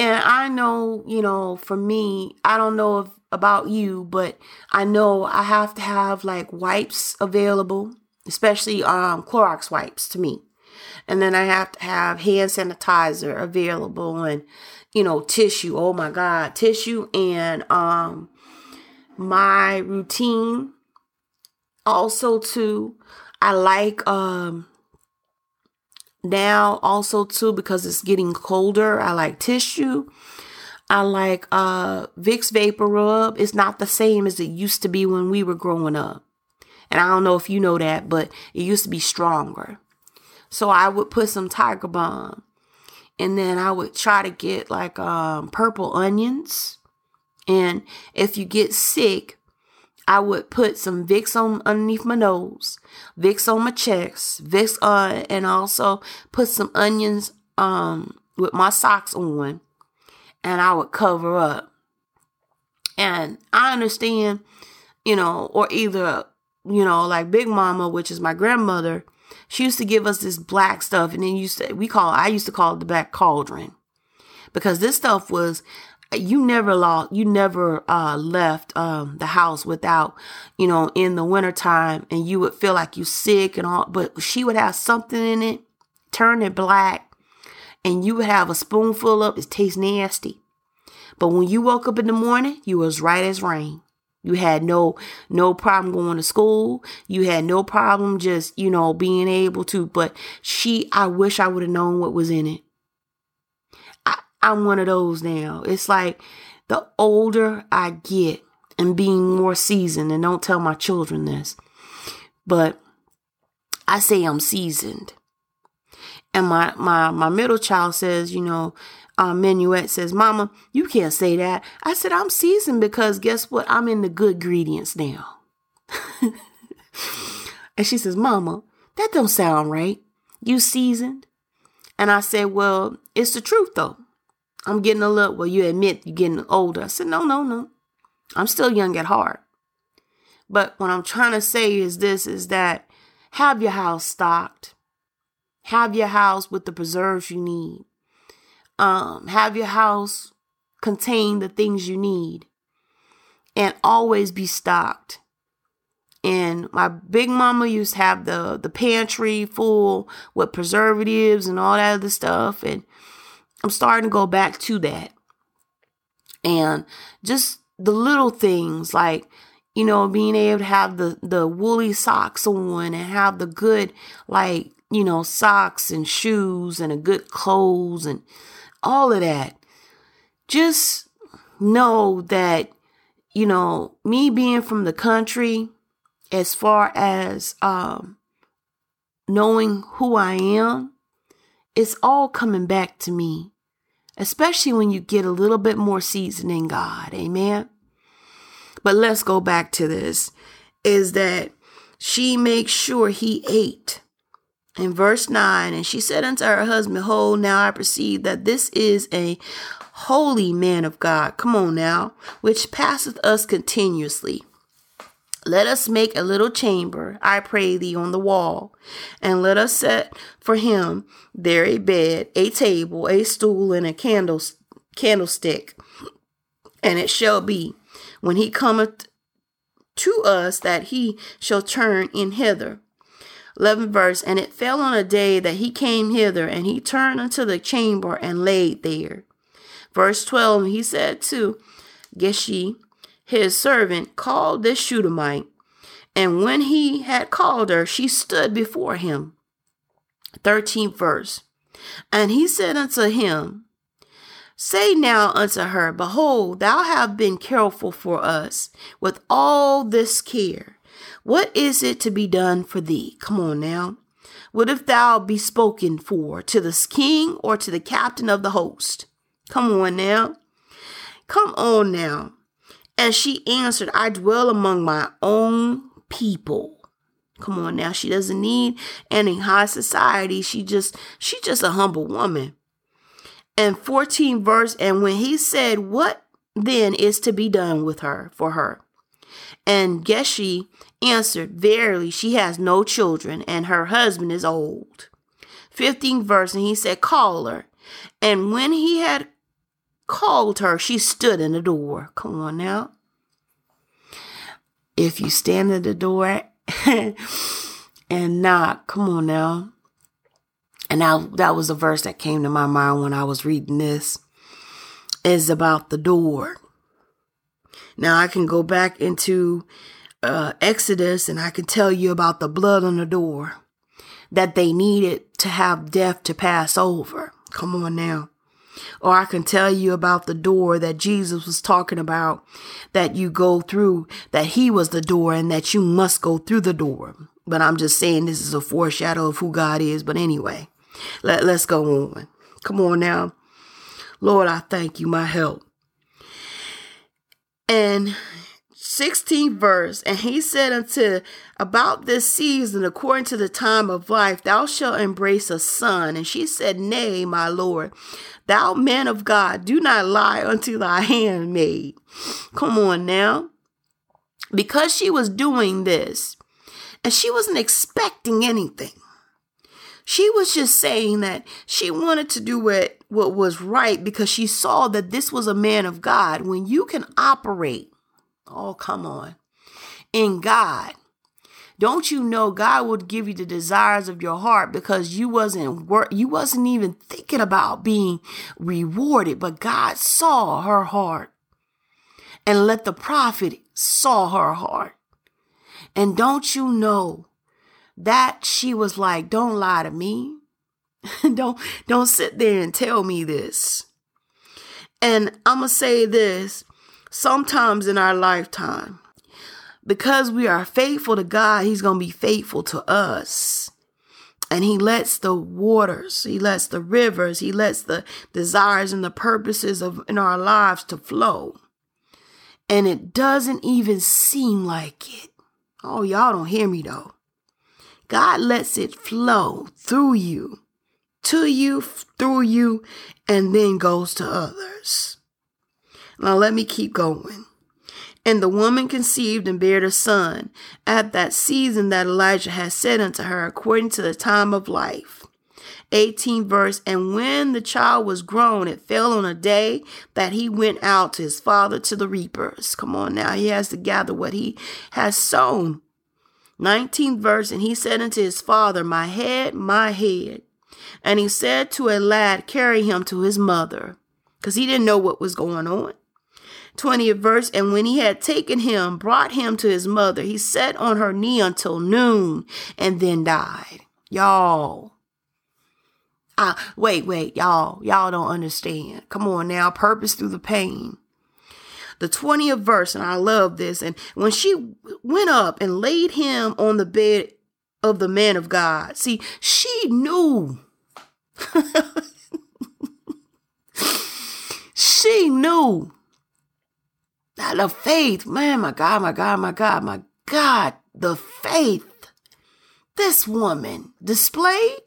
And I know, you know, for me, I don't know if, about you, but I know I have to have like wipes available, especially um Clorox wipes to me. And then I have to have hand sanitizer available and you know, tissue. Oh my god, tissue and um my routine also too I like um now also too because it's getting colder. I like tissue. I like uh Vicks Vapor Rub. It's not the same as it used to be when we were growing up. And I don't know if you know that, but it used to be stronger. So I would put some Tiger Balm. And then I would try to get like um purple onions. And if you get sick, I would put some Vicks on underneath my nose, Vicks on my chest, Vicks on, uh, and also put some onions um with my socks on, and I would cover up. And I understand, you know, or either you know, like Big Mama, which is my grandmother, she used to give us this black stuff, and then used to we call I used to call it the black cauldron because this stuff was you never lost you never uh left um the house without you know in the wintertime and you would feel like you sick and all but she would have something in it turn it black and you would have a spoonful of it tastes nasty. But when you woke up in the morning you was right as rain. You had no no problem going to school. You had no problem just you know being able to but she i wish i would have known what was in it I'm one of those now. It's like the older I get and being more seasoned, and don't tell my children this, but I say I'm seasoned. And my my my middle child says, you know, uh, Minuet says, Mama, you can't say that. I said, I'm seasoned because guess what? I'm in the good ingredients now. *laughs* and she says, Mama, that don't sound right. You seasoned? And I said, Well, it's the truth though. I'm getting a little, well, you admit you're getting older. I said, no, no, no. I'm still young at heart. But what I'm trying to say is this is that have your house stocked. Have your house with the preserves you need. Um, have your house contain the things you need. And always be stocked. And my big mama used to have the the pantry full with preservatives and all that other stuff. And I'm starting to go back to that. And just the little things like, you know, being able to have the, the woolly socks on and have the good, like, you know, socks and shoes and a good clothes and all of that. Just know that, you know, me being from the country, as far as um, knowing who I am, it's all coming back to me, especially when you get a little bit more seasoning God. Amen. But let's go back to this is that she makes sure he ate. In verse 9, and she said unto her husband, Behold, now I perceive that this is a holy man of God. Come on now, which passeth us continuously. Let us make a little chamber, I pray thee, on the wall, and let us set for him there a bed, a table, a stool, and a candle, candlestick. And it shall be, when he cometh to us, that he shall turn in hither. 11 verse, and it fell on a day that he came hither, and he turned unto the chamber and laid there. Verse 12, he said to Geshi, his servant, called this Shunammite. And when he had called her, she stood before him. 13th verse. And he said unto him, Say now unto her, Behold, thou hast been careful for us with all this care. What is it to be done for thee? Come on now. What if thou be spoken for to the king or to the captain of the host? Come on now. Come on now. And she answered, I dwell among my own people. Come on now. She doesn't need any high society. She just, she's just a humble woman. And 14 verse, and when he said, What then is to be done with her for her? And Geshi answered, Verily, she has no children, and her husband is old. 15 verse, and he said, Call her. And when he had called her, she stood in the door. Come on now. If you stand at the door *laughs* and knock, come on now. And now that was a verse that came to my mind when I was reading this is about the door. Now I can go back into uh, Exodus and I can tell you about the blood on the door that they needed to have death to pass over. Come on now. Or I can tell you about the door that Jesus was talking about that you go through, that he was the door and that you must go through the door. But I'm just saying this is a foreshadow of who God is. But anyway, let, let's go on. Come on now. Lord, I thank you, my help. And 16th verse, and he said unto about this season, according to the time of life, thou shalt embrace a son. And she said, Nay, my Lord, thou man of God, do not lie unto thy *laughs* handmaid. Come on now. Because she was doing this, and she wasn't expecting anything. She was just saying that she wanted to do what, what was right because she saw that this was a man of God. When you can operate Oh, come on. In God, don't you know God would give you the desires of your heart because you wasn't work you wasn't even thinking about being rewarded, but God saw her heart and let the prophet saw her heart. And don't you know that she was like, don't lie to me. *laughs* don't don't sit there and tell me this. And I'm going to say this, sometimes in our lifetime. Because we are faithful to God, He's going to be faithful to us. And He lets the waters, He lets the rivers, He lets the desires and the purposes of in our lives to flow. And it doesn't even seem like it. Oh, y'all don't hear me though. God lets it flow through you, to you, through you, and then goes to others. Now let me keep going. And the woman conceived and bare a son at that season that Elisha had said unto her, according to the time of life. 18 verse, and when the child was grown, it fell on a day that he went out to his father to the reapers. Come on now, he has to gather what he has sown. 19 verse, and he said unto his father, My head, my head. And he said to a lad, Carry him to his mother, because he didn't know what was going on. 20th verse, and when he had taken him, brought him to his mother, he sat on her knee until noon and then died. Y'all. Uh, wait, wait, y'all. Y'all don't understand. Come on now. Purpose through the pain. The 20th verse, and I love this. And when she went up and laid him on the bed of the man of God, see, she knew. *laughs* she knew the faith, man, my God, my God, my God, my God, the faith this woman displayed.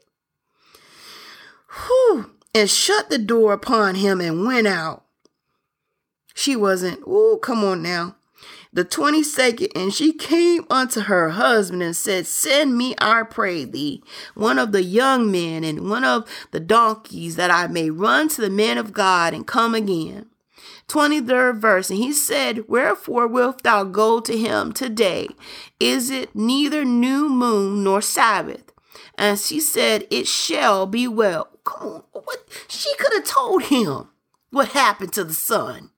Whew, and shut the door upon him and went out. She wasn't, oh, come on now. The 22nd, and she came unto her husband and said, Send me, I pray thee, one of the young men and one of the donkeys, that I may run to the man of God and come again. 23rd verse. And he said, Wherefore wilt thou go to him today? Is it neither new moon nor Sabbath? And she said, It shall be well. Come on. What? She could have told him what happened to the son.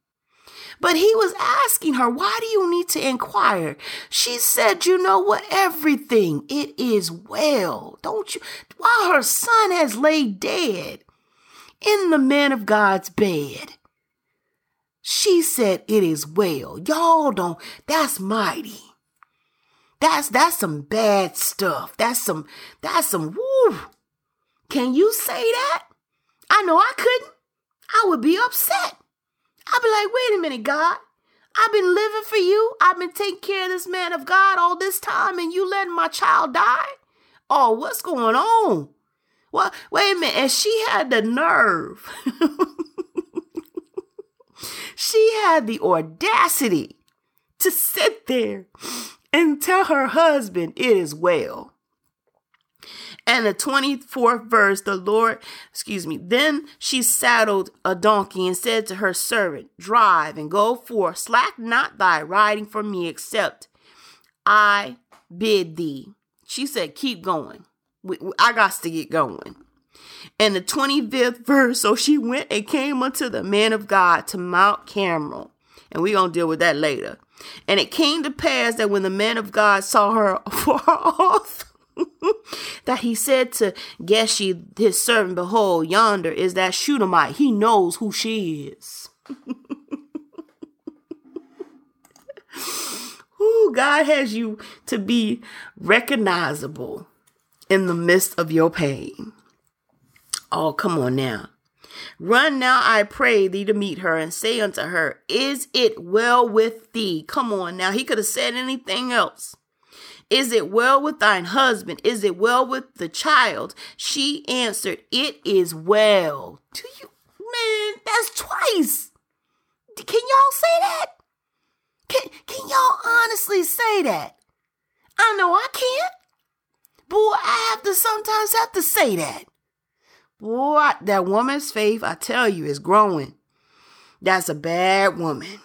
But he was asking her, Why do you need to inquire? She said, You know what? Everything, it is well. Don't you? While her son has laid dead in the man of God's bed. She said, It is well. Y'all don't, that's mighty. That's that's some bad stuff. That's some that's some woo. Can you say that? I know I couldn't. I would be upset. I'd be like, wait a minute, God. I've been living for you. I've been taking care of this man of God all this time, and you letting my child die? Oh, what's going on? Well, wait a minute. And she had the nerve. *laughs* she had the audacity to sit there and tell her husband it is well. And the 24th verse, the Lord, excuse me, then she saddled a donkey and said to her servant, Drive and go forth, slack not thy riding for me, except I bid thee. She said, Keep going. I got to get going. And the 25th verse, so she went and came unto the man of God to Mount Carmel. And we're going to deal with that later. And it came to pass that when the man of God saw her *laughs* far off, *laughs* that he said to Geshi, his servant, Behold, yonder is that Shunammite. He knows who she is. *laughs* Ooh, God has you to be recognizable in the midst of your pain. Oh, come on now. Run now, I pray thee, to meet her, and say unto her, Is it well with thee? Come on now. He could have said anything else. Is it well with thine husband? Is it well with the child? She answered, It is well. Do you, man, that's twice. Can y'all say that? Can, can y'all honestly say that? I know I can't. Boy, I have to sometimes have to say that. Boy, that woman's faith, I tell you, is growing. That's a bad woman.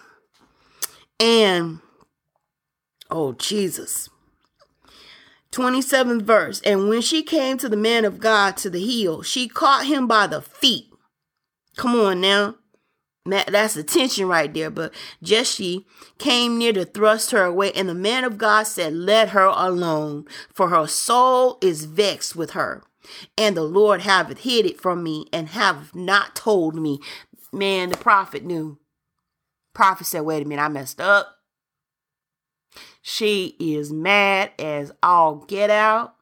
And, oh, Jesus. 27th verse. And when she came to the man of God to the hill, she caught him by the feet. Come on now. That's the tension right there. But Jesse came near to thrust her away, and the man of God said, Let her alone, for her soul is vexed with her. And the Lord hath hid it from me and have not told me. Man, the prophet knew. Prophet said, Wait a minute, I messed up. She is mad as all get out.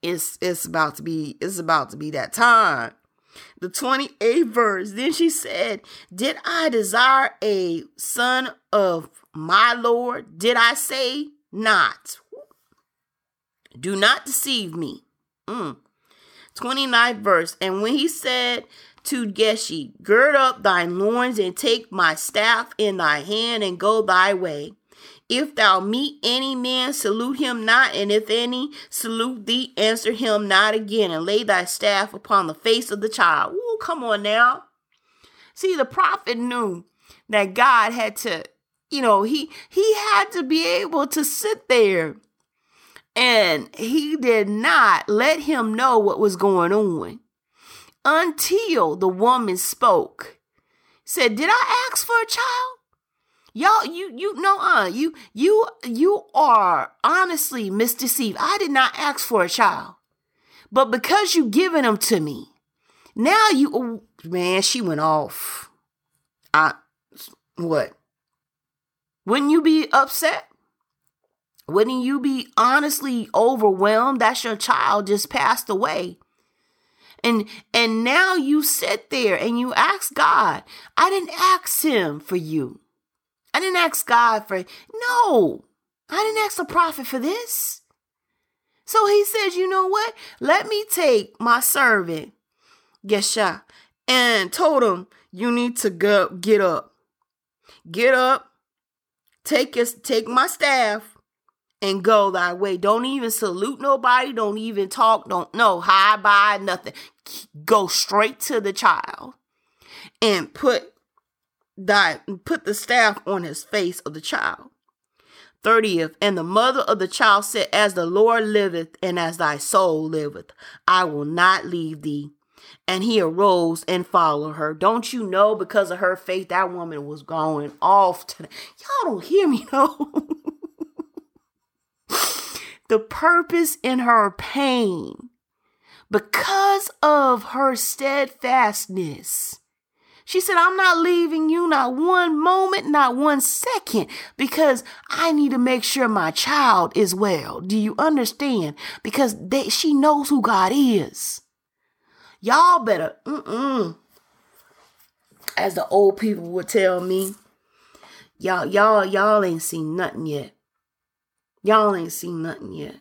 It's it's about to be it's about to be that time. The 28th verse. Then she said, Did I desire a son of my Lord? Did I say not? Do not deceive me. Mm. 29th verse. And when he said to Geshi, Gird up thine loins and take my staff in thy hand and go thy way. If thou meet any man, salute him not, and if any salute thee, answer him not again, and lay thy staff upon the face of the child. Ooh, come on now. See, the prophet knew that God had to, you know, he he had to be able to sit there and he did not let him know what was going on until the woman spoke. Said, Did I ask for a child? Y'all, you you know, uh, you you you are honestly misdeceived. I did not ask for a child, but because you given them to me, now you oh, man, she went off. I what? Wouldn't you be upset? Wouldn't you be honestly overwhelmed? That's your child just passed away. And and now you sit there and you ask God, I didn't ask him for you. I didn't ask God for no. I didn't ask the prophet for this. So he says, you know what? Let me take my servant, Gesha, and told him, you need to go get up. Get up, take your, take my staff, and go thy way. Don't even salute nobody. Don't even talk. Don't no hi bye nothing. Go straight to the child and put thy put the staff on his face of the child. 30th, and the mother of the child said, As the Lord liveth, and as thy soul liveth, I will not leave thee. And he arose and followed her. Don't you know, because of her faith, that woman was going off to y'all don't hear me *laughs* though. The purpose in her pain, because of her steadfastness, she said, I'm not leaving you not one moment, not one second, because I need to make sure my child is well. Do you understand? Because they, she knows who God is. Y'all better, mm-mm. As the old people would tell me, y'all, y'all, y'all ain't seen nothing yet. Y'all ain't seen nothing yet.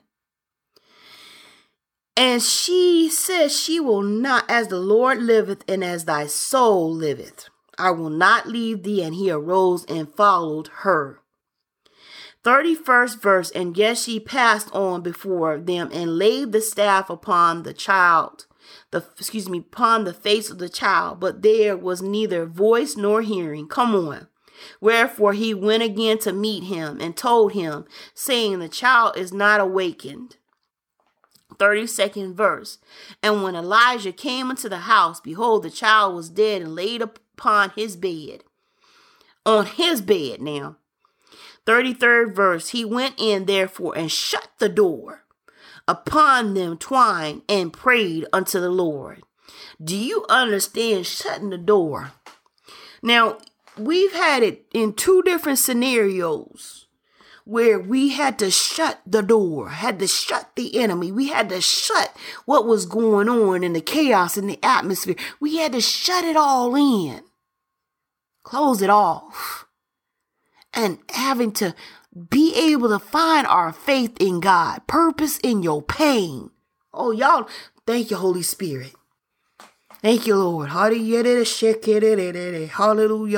And she says she will not, as the Lord liveth and as thy soul liveth, I will not leave thee. And he arose and followed her. 31st verse, and yes, she passed on before them and laid the staff upon the child, the excuse me, upon the face of the child, but there was neither voice nor hearing. Come on. Wherefore he went again to meet him and told him, saying, The child is not awakened. 32nd verse. And when Elisha came into the house, behold, the child was dead and laid upon his bed. On his bed now. 33rd verse. He went in therefore and shut the door upon them twine and prayed unto the Lord. Do you understand shutting the door? Now, we've had it in two different scenarios where we had to shut the door, had to shut the enemy. We had to shut what was going on in the chaos in the atmosphere. We had to shut it all in, close it off, and having to be able to find our faith in God, purpose in your pain. Oh, y'all, thank you, Holy Spirit. Thank you, Lord. Hallelujah.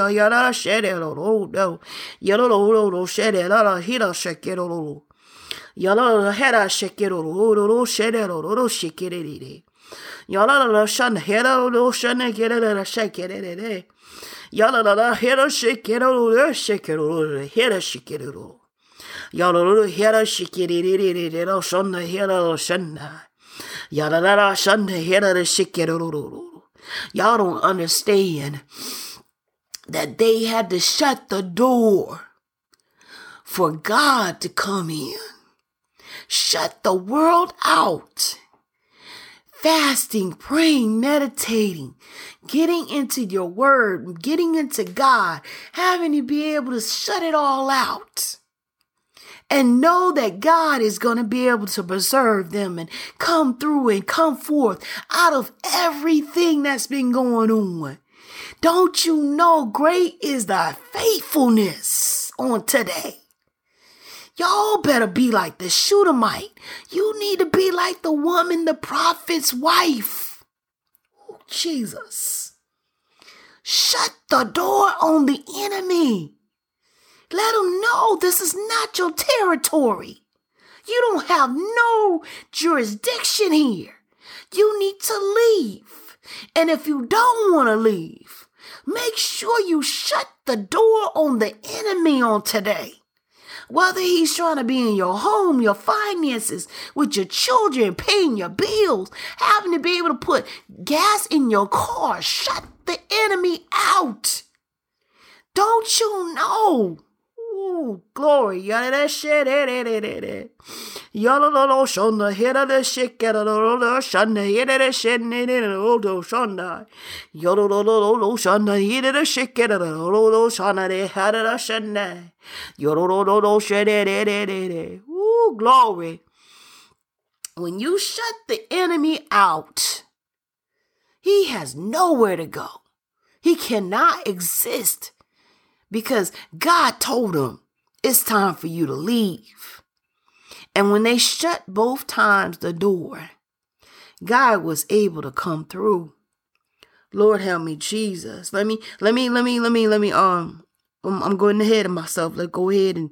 Yada shed it. Oh, no. Yada no shed it. Yada hira shake it. Yada hera shake it. Oh, shed it. Oh, shake it. Yada la shan hera no shan get it. Shake it. Yada la hera shake it. Oh, shake it. It. Yada la hera shake it. Oh, shan hera shan. Yada la it. Y'all don't understand that they had to shut the door for God to come in. Shut the world out. Fasting, praying, meditating, getting into your word, getting into God, having to be able to shut it all out and know that God is going to be able to preserve them and come through and come forth out of everything that's been going on. Don't you know great is thy faithfulness on today? Y'all better be like the Shunammite. You need to be like the woman, the prophet's wife. Oh, Jesus. Shut the door on the enemy. Let them know this is not your territory. You don't have no jurisdiction here. You need to leave. And if you don't want to leave, make sure you shut the door on the enemy on today. Whether he's trying to be in your home, your finances, with your children, paying your bills, having to be able to put gas in your car, shut the enemy out. Don't you know? Ooh, glory. Yada that shit. Yada lo shonda. Hida the shit. Yada lo lo shonda. Hida the shit. Nida lo lo shonda. Yada lo lo lo shonda. Hida the shit. Yada lo lo lo shonda. Hada the shonda. Yada lo lo lo shit. Ooh, glory. When you shut the enemy out, he has nowhere to go. He cannot exist because God told them it's time for you to leave. And when they shut both times the door, God was able to come through. Lord help me, Jesus. Let me, let me, let me, let me, let me, um, I'm, I'm going ahead of myself. Let go ahead and,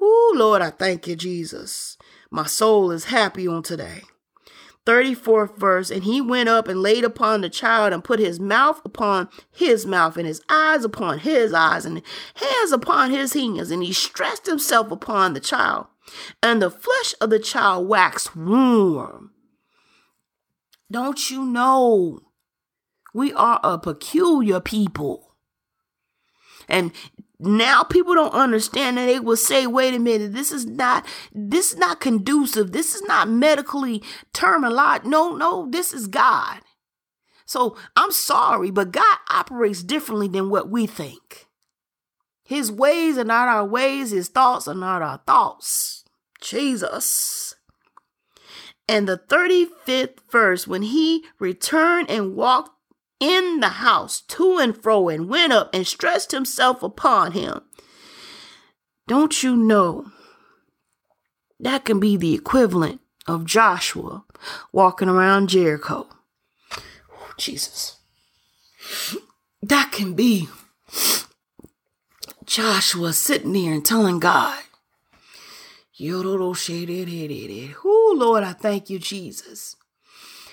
oh Lord, I thank you, Jesus. My soul is happy on today. 34th verse, and he went up and laid upon the child and put his mouth upon his mouth and his eyes upon his eyes and hands upon his hands, and he stretched himself upon the child, and the flesh of the child waxed warm. Don't you know we are a peculiar people? And now people don't understand that they will say wait a minute this is not this is not conducive this is not medically terminological no no this is god so i'm sorry but god operates differently than what we think His ways are not our ways, his thoughts are not our thoughts. Jesus. And the 35th verse, when he returned and walked in the house to and fro and went up and stretched himself upon him. Don't you know that can be the equivalent of Joshua walking around Jericho? Oh, Jesus. That can be Joshua sitting there and telling God, Oh, Lord, I thank you, Jesus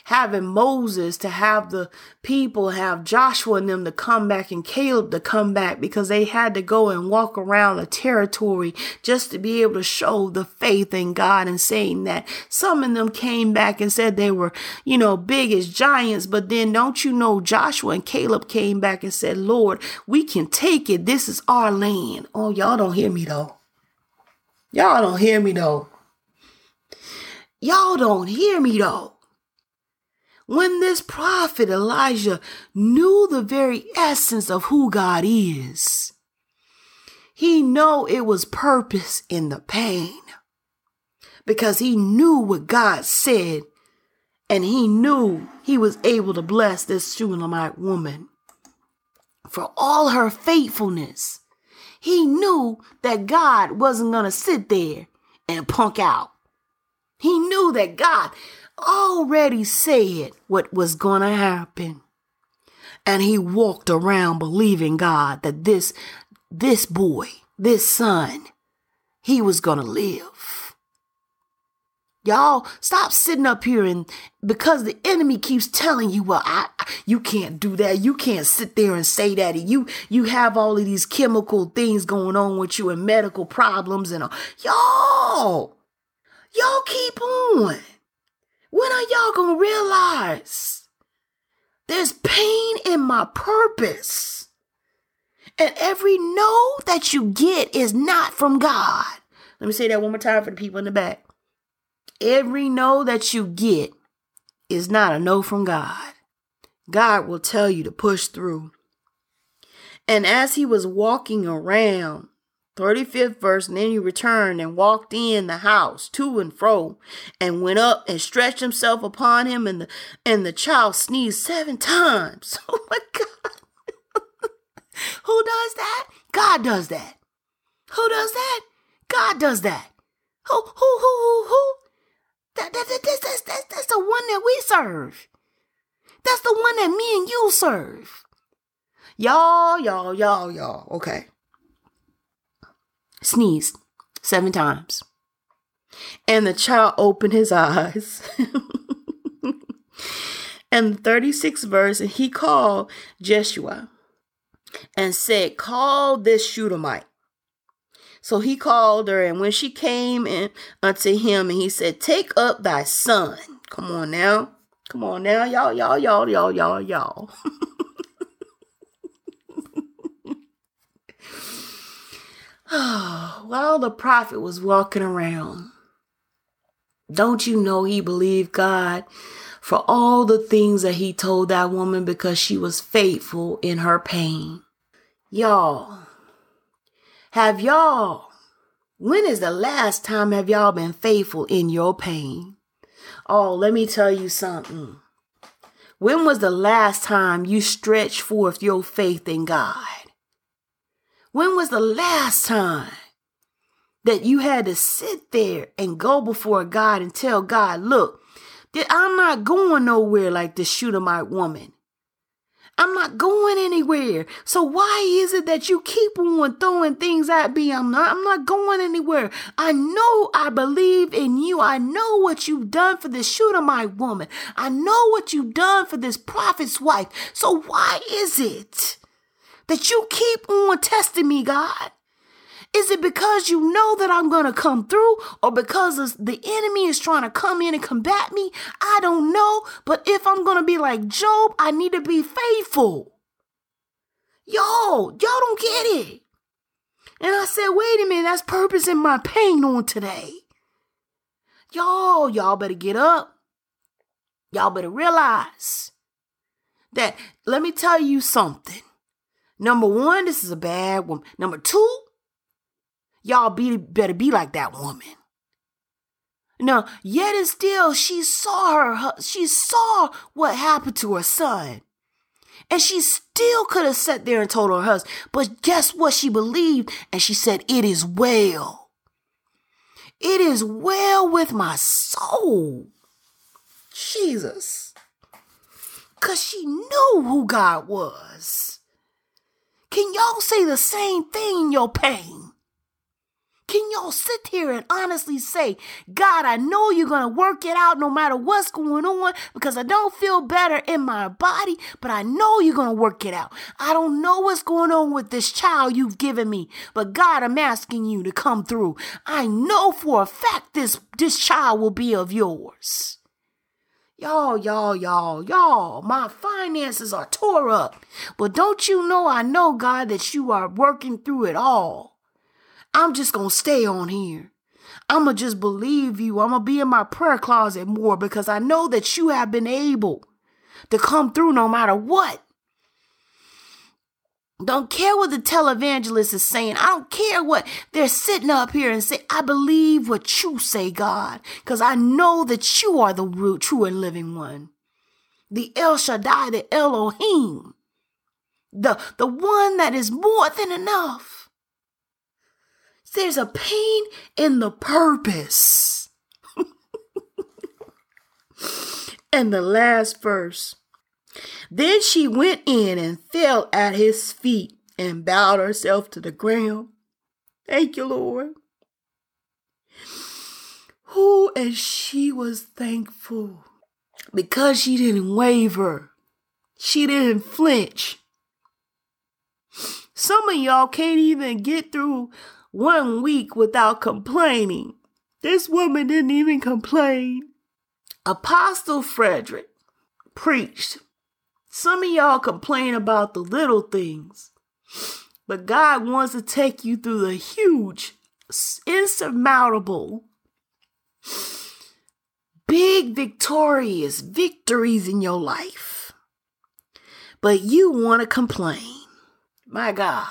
having Moses to have the people have Joshua and them to come back and Caleb to come back because they had to go and walk around the territory just to be able to show the faith in God and saying that some of them came back and said they were, you know, big as giants. But then don't you know Joshua and Caleb came back and said, Lord, we can take it. This is our land. Oh, y'all don't hear me though. Y'all don't hear me though. Y'all don't hear me though. When this prophet Elijah knew the very essence of who God is, he know it was purpose in the pain because he knew what God said and he knew he was able to bless this Shunammite woman for all her faithfulness. He knew that God wasn't going to sit there and punk out. He knew that God already said what was going to happen. And he walked around believing God that this, this boy, this son, he was going to live. Y'all stop sitting up here and because the enemy keeps telling you, well, I, you can't do that. You can't sit there and say that. You, you have all of these chemical things going on with you and medical problems and all. Y'all, y'all keep on. When are y'all gonna realize there's pain in my purpose? And every no that you get is not from God. Let me say that one more time for the people in the back. Every no that you get is not a no from God. God will tell you to push through. And as he was walking around, 35th verse, then he returned and walked in the house to and fro, and went up and stretched himself upon him, and the and the child sneezed seven times. *laughs* Oh my God. *laughs* Who does that? God does that. Who does that? God does that. Who who who who who? That, that, that, that, that's, that's, that's the one that we serve. That's the one that me and you serve. Y'all, y'all, y'all, y'all. Okay sneezed seven times. And the child opened his eyes. *laughs* and the 36th verse, and he called Jeshua and said, Call this Shunammite. So he called her, and when she came in unto him, and he said, Take up thy son. Come on now. Come on now, y'all, y'all, y'all, y'all, y'all, y'all. *laughs* *sighs* While the prophet was walking around, don't you know he believed God for all the things that he told that woman because she was faithful in her pain? Y'all, have y'all, when is the last time have y'all been faithful in your pain? Oh, let me tell you something. When was the last time you stretched forth your faith in God? When was the last time that you had to sit there and go before God and tell God, look, I'm not going nowhere like this Shunammite woman. I'm not going anywhere. So why is it that you keep on throwing things at me? I'm not, I'm not going anywhere. I know I believe in you. I know what you've done for this Shunammite woman. I know what you've done for this prophet's wife. So why is it that you keep on testing me, God? Is it because you know that I'm going to come through or because the enemy is trying to come in and combat me? I don't know. But if I'm going to be like Job, I need to be faithful. Y'all, y'all don't get it. And I said, wait a minute, that's purpose in my pain on today. Y'all, y'all better get up. Y'all better realize that, let me tell you something. Number one, this is a bad woman. Number two, y'all be better be like that woman. Now, yet and still, she saw her, she saw what happened to her son. And she still could have sat there and told her husband, but guess what she believed? And she said, It is well. It is well with my soul. Jesus. Because she knew who God was. Can y'all say the same thing in your pain? Can y'all sit here and honestly say, God, I know you're going to work it out no matter what's going on because I don't feel better in my body, but I know you're going to work it out. I don't know what's going on with this child you've given me, but God, I'm asking you to come through. I know for a fact this, this child will be of yours. Y'all, y'all, y'all, y'all, my finances are tore up. But don't you know I know, God, that you are working through it all. I'm just going to stay on here. I'm going to just believe you. I'm going to be in my prayer closet more because I know that you have been able to come through no matter what. Don't care what the televangelist is saying. I don't care what they're sitting up here and say. I believe what you say, God, because I know that you are the real, true and living one. The El Shaddai, the Elohim, the, the one that is more than enough. There's a pain in the purpose. *laughs* and the last verse. Then she went in and fell at his feet and bowed herself to the ground. Thank you, Lord. Who and she was thankful because she didn't waver. She didn't flinch. Some of y'all can't even get through one week without complaining. This woman didn't even complain. Apostle Frederick preached. Some of y'all complain about the little things, but God wants to take you through the huge, insurmountable, big, victorious victories in your life. But you want to complain. My God.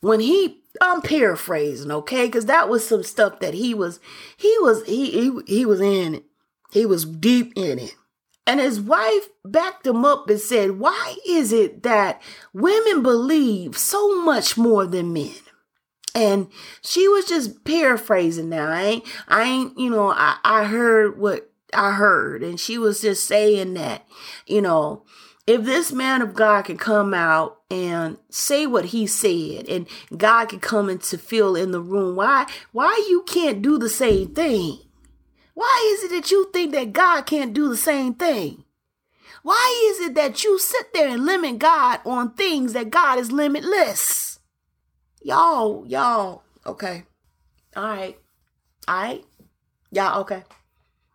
When he I'm paraphrasing, okay? Because that was some stuff that he was, he was, he, he, he was in it. He was deep in it. And his wife backed him up and said, Why is it that women believe so much more than men? And she was just paraphrasing now. I ain't, I ain't, you know, I, I heard what I heard. And she was just saying that, you know, if this man of God can come out and say what he said and God can come into feel in the room, why why you can't do the same thing? Why is it that you think that God can't do the same thing? Why is it that you sit there and limit God on things that God is limitless? Y'all, y'all, okay. All right. All right. Y'all, okay.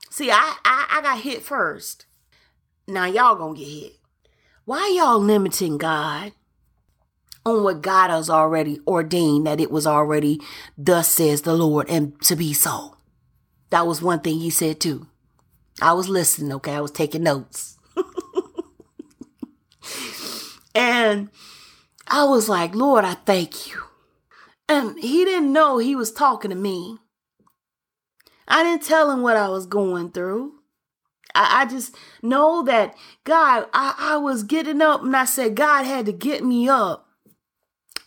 See, I, I, I got hit first. Now y'all gonna get hit. Why y'all limiting God on what God has already ordained that it was already, thus says the Lord, and to be so? That was one thing he said too. I was listening, okay? I was taking notes. *laughs* and I was like, Lord, I thank you. And he didn't know he was talking to me. I didn't tell him what I was going through. I, I just know that God, I, I was getting up and I said, God had to get me up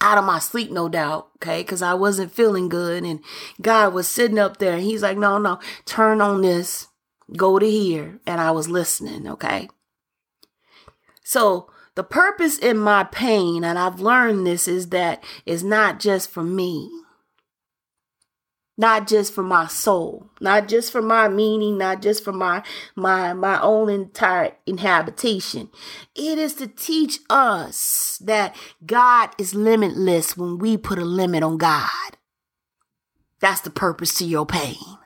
out of my sleep, no doubt, okay, because I wasn't feeling good. And God was sitting up there and He's like, no, no, turn on this, go to here. And I was listening, okay. So the purpose in my pain, and I've learned this, is that it's not just for me not just for my soul. Not just for my meaning. Not just for my my my own entire inhabitation. It is to teach us that god is limitless when we put a limit on god. That's the purpose to your pain.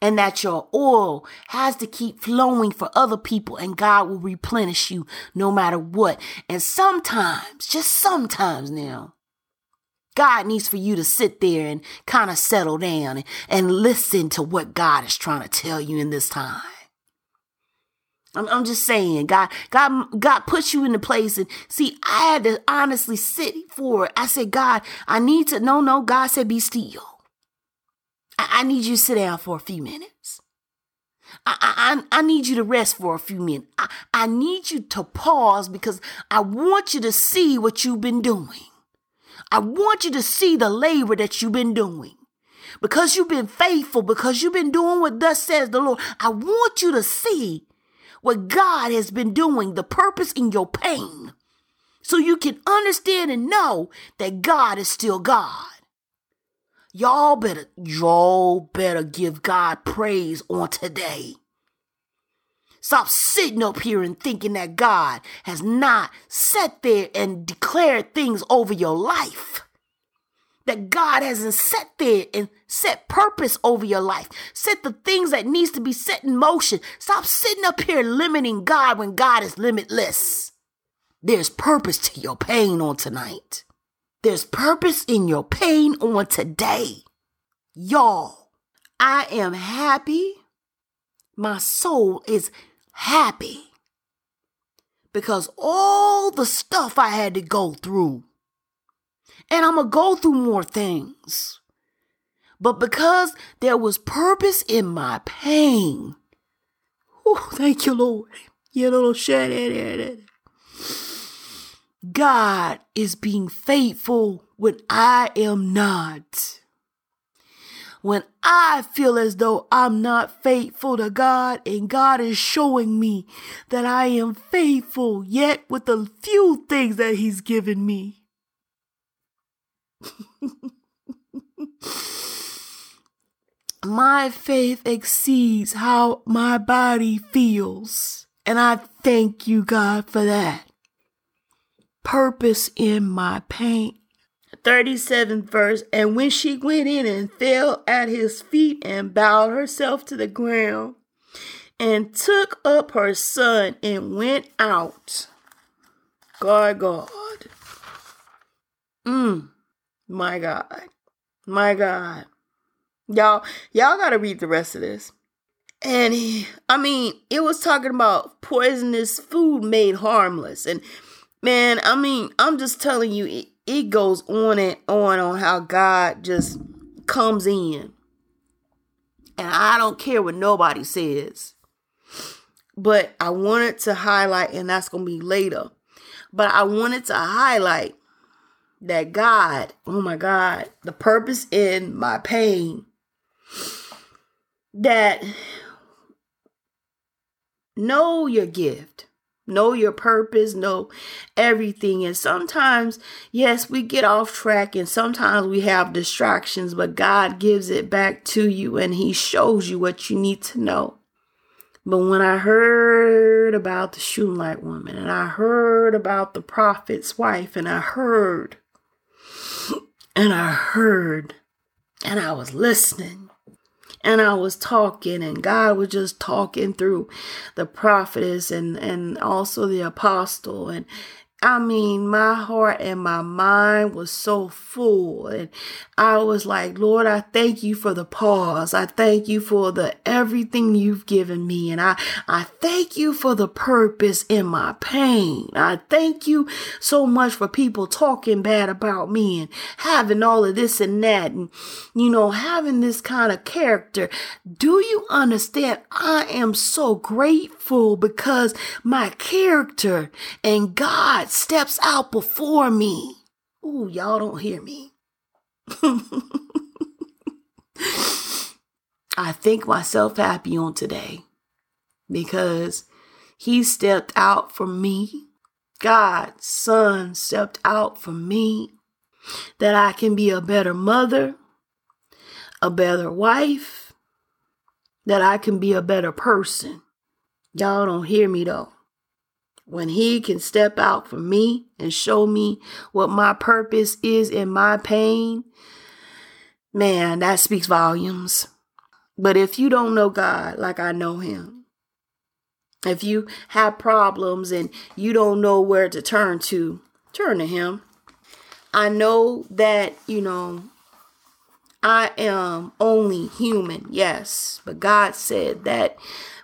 And that your oil has to keep flowing for other people and God will replenish you no matter what. And sometimes, just sometimes now, God needs for you to sit there and kind of settle down and, and listen to what God is trying to tell you in this time. I'm, I'm just saying, God, God, God puts you in the place. And see, I had to honestly sit for it. I said, God, I need to, no, no, God said, be still. I, I need you to sit down for a few minutes. I, I, I need you to rest for a few minutes. I, I need you to pause because I want you to see what you've been doing. I want you to see the labor that you've been doing. Because you've been faithful, because you've been doing what thus says the Lord. I want you to see what God has been doing, the purpose in your pain, so you can understand and know that God is still God. Y'all better, y'all better give God praise on today. Stop sitting up here and thinking that God has not sat there and declared things over your life. That God hasn't sat there and set purpose over your life. Set the things that needs to be set in motion. Stop sitting up here limiting God when God is limitless. There's purpose to your pain on tonight. There's purpose in your pain on today. Y'all, I am happy. My soul is happy because all the stuff I had to go through, and I'm going to go through more things. But because there was purpose in my pain, oh, thank you, Lord. You little shit. God is being faithful when I am not. When I feel as though I'm not faithful to God and God is showing me that I am faithful, yet with the few things that He's given me. *laughs* my faith exceeds how my body feels. And I thank you, God, for that purpose in my pain. 37th verse, and when she went in and fell at his feet and bowed herself to the ground and took up her son and went out. God, God. Mm, my God. My God. Y'all, y'all gotta read the rest of this. And he, I mean, it was talking about poisonous food made harmless. And Man, I mean, I'm just telling you, it, it goes on and on on how God just comes in. And I don't care what nobody says. But I wanted to highlight, and that's going to be later. But I wanted to highlight that God, oh my God, the purpose in my pain, that know your gift know your purpose, know everything. And sometimes, yes, we get off track and sometimes we have distractions, but God gives it back to you and He shows you what you need to know. But when I heard about the Shunammite woman and I heard about the prophet's wife and I heard and I heard and I was listening and I was talking, and God was just talking through the prophetess and and also the apostle, and I mean, my heart and my mind was so full. And I was like, Lord, I thank you for the pause. I thank you for the everything you've given me. And I, I thank you for the purpose in my pain. I thank you so much for people talking bad about me and having all of this and that. And, you know, having this kind of character. Do you understand? I am so grateful because my character and God God steps out before me. Ooh, y'all don't hear me. *laughs* I think myself happy on today because he stepped out for me. God's son stepped out for me that I can be a better mother, a better wife, that I can be a better person. Y'all don't hear me though when he can step out for me and show me what my purpose is in my pain, man, that speaks volumes. But if you don't know God like I know him, if you have problems and you don't know where to turn to, turn to him. I know that, you know, I am only human, yes, but God said that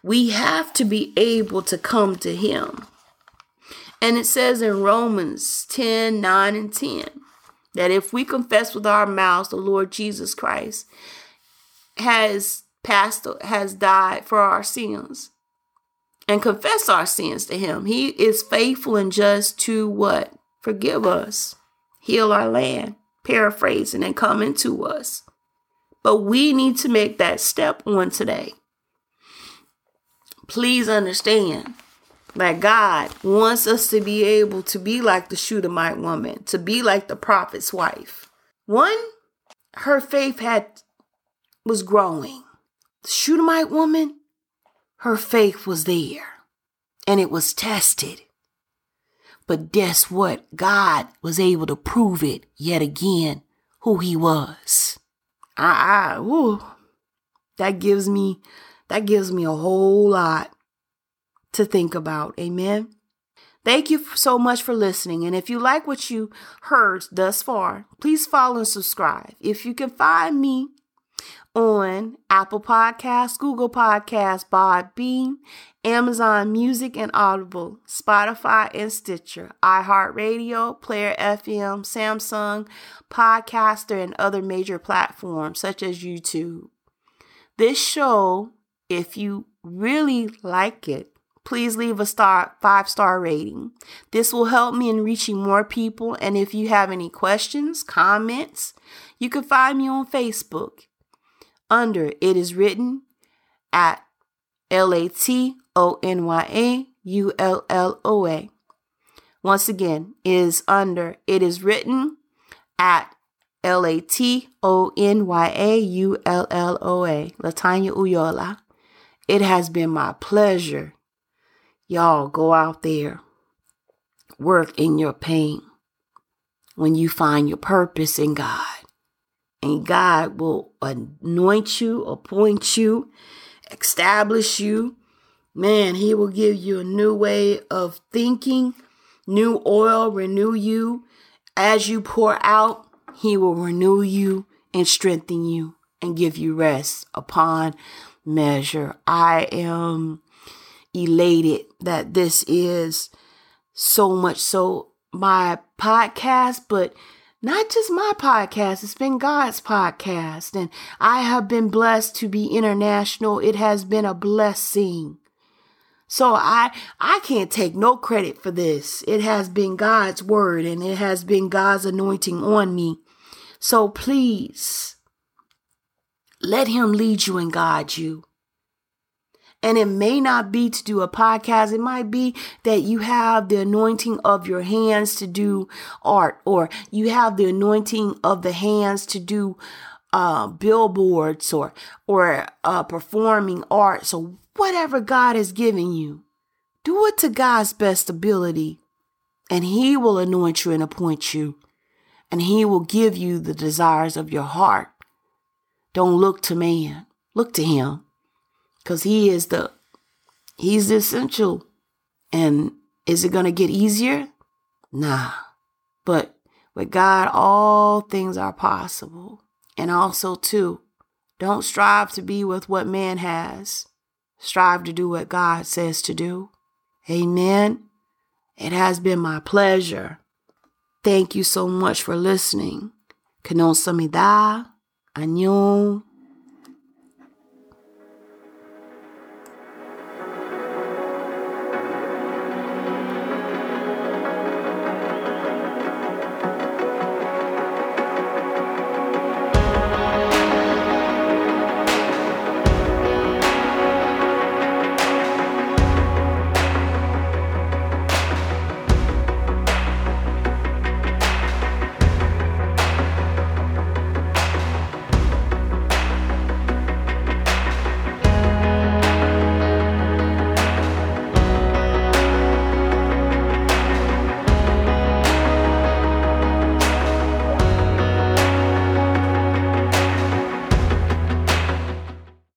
we have to be able to come to Him. And it says in Romans 10 9 and 10 that if we confess with our mouths the Lord Jesus Christ has passed, has died for our sins, and confess our sins to Him, He is faithful and just to what? Forgive us, heal our land, paraphrasing, and come into us. But we need to make that step on today. Please understand that God wants us to be able to be like the Shunammite woman, to be like the prophet's wife. One, her faith had was growing. The Shunammite woman, her faith was there and it was tested. But guess what? God was able to prove it yet again who he was. I, I ooh, that gives me that gives me a whole lot to think about. Amen. Thank you so much for listening. And if you like what you heard thus far, please follow and subscribe. If you can find me on Apple Podcasts, Google Podcasts, Podbean, Amazon Music and Audible, Spotify and Stitcher, iHeartRadio, Player FM, Samsung, Podcaster, and other major platforms such as YouTube. This show, if you really like it, please leave a star five star rating. This will help me in reaching more people. And if you have any questions, comments, you can find me on Facebook under It Is Written at L A T O N Y A U L L O A. Once again, is under It Is Written at L A T O N Y A U L L O A. Latonya Ulloa. It has been my pleasure. Y'all go out there, work in your pain when you find your purpose in God and God will anoint you, appoint you, establish you. Man, He will give you a new way of thinking, new oil, renew you. As you pour out, He will renew you and strengthen you and give you rest upon measure. I am elated that this is so much so my podcast, but not just my podcast, it's been God's podcast. And I have been blessed to be international. It has been a blessing. So I I can't take no credit for this. It has been God's word and it has been God's anointing on me. So please let him lead you and guide you. And it may not be to do a podcast. It might be that you have the anointing of your hands to do art, or you have the anointing of the hands to do uh, billboards or or uh, performing art. So whatever God has given you, do it to God's best ability, and He will anoint you and appoint you, and He will give you the desires of your heart. Don't look to man, look to Him because he is the he's the essential. And is it going to get easier? Nah. But with god all things are possible. And also too don't strive to be with what man has. Strive to do what god says to do. Amen. It has been my pleasure. Thank you so much for listening. Kanon samida. Annyeong.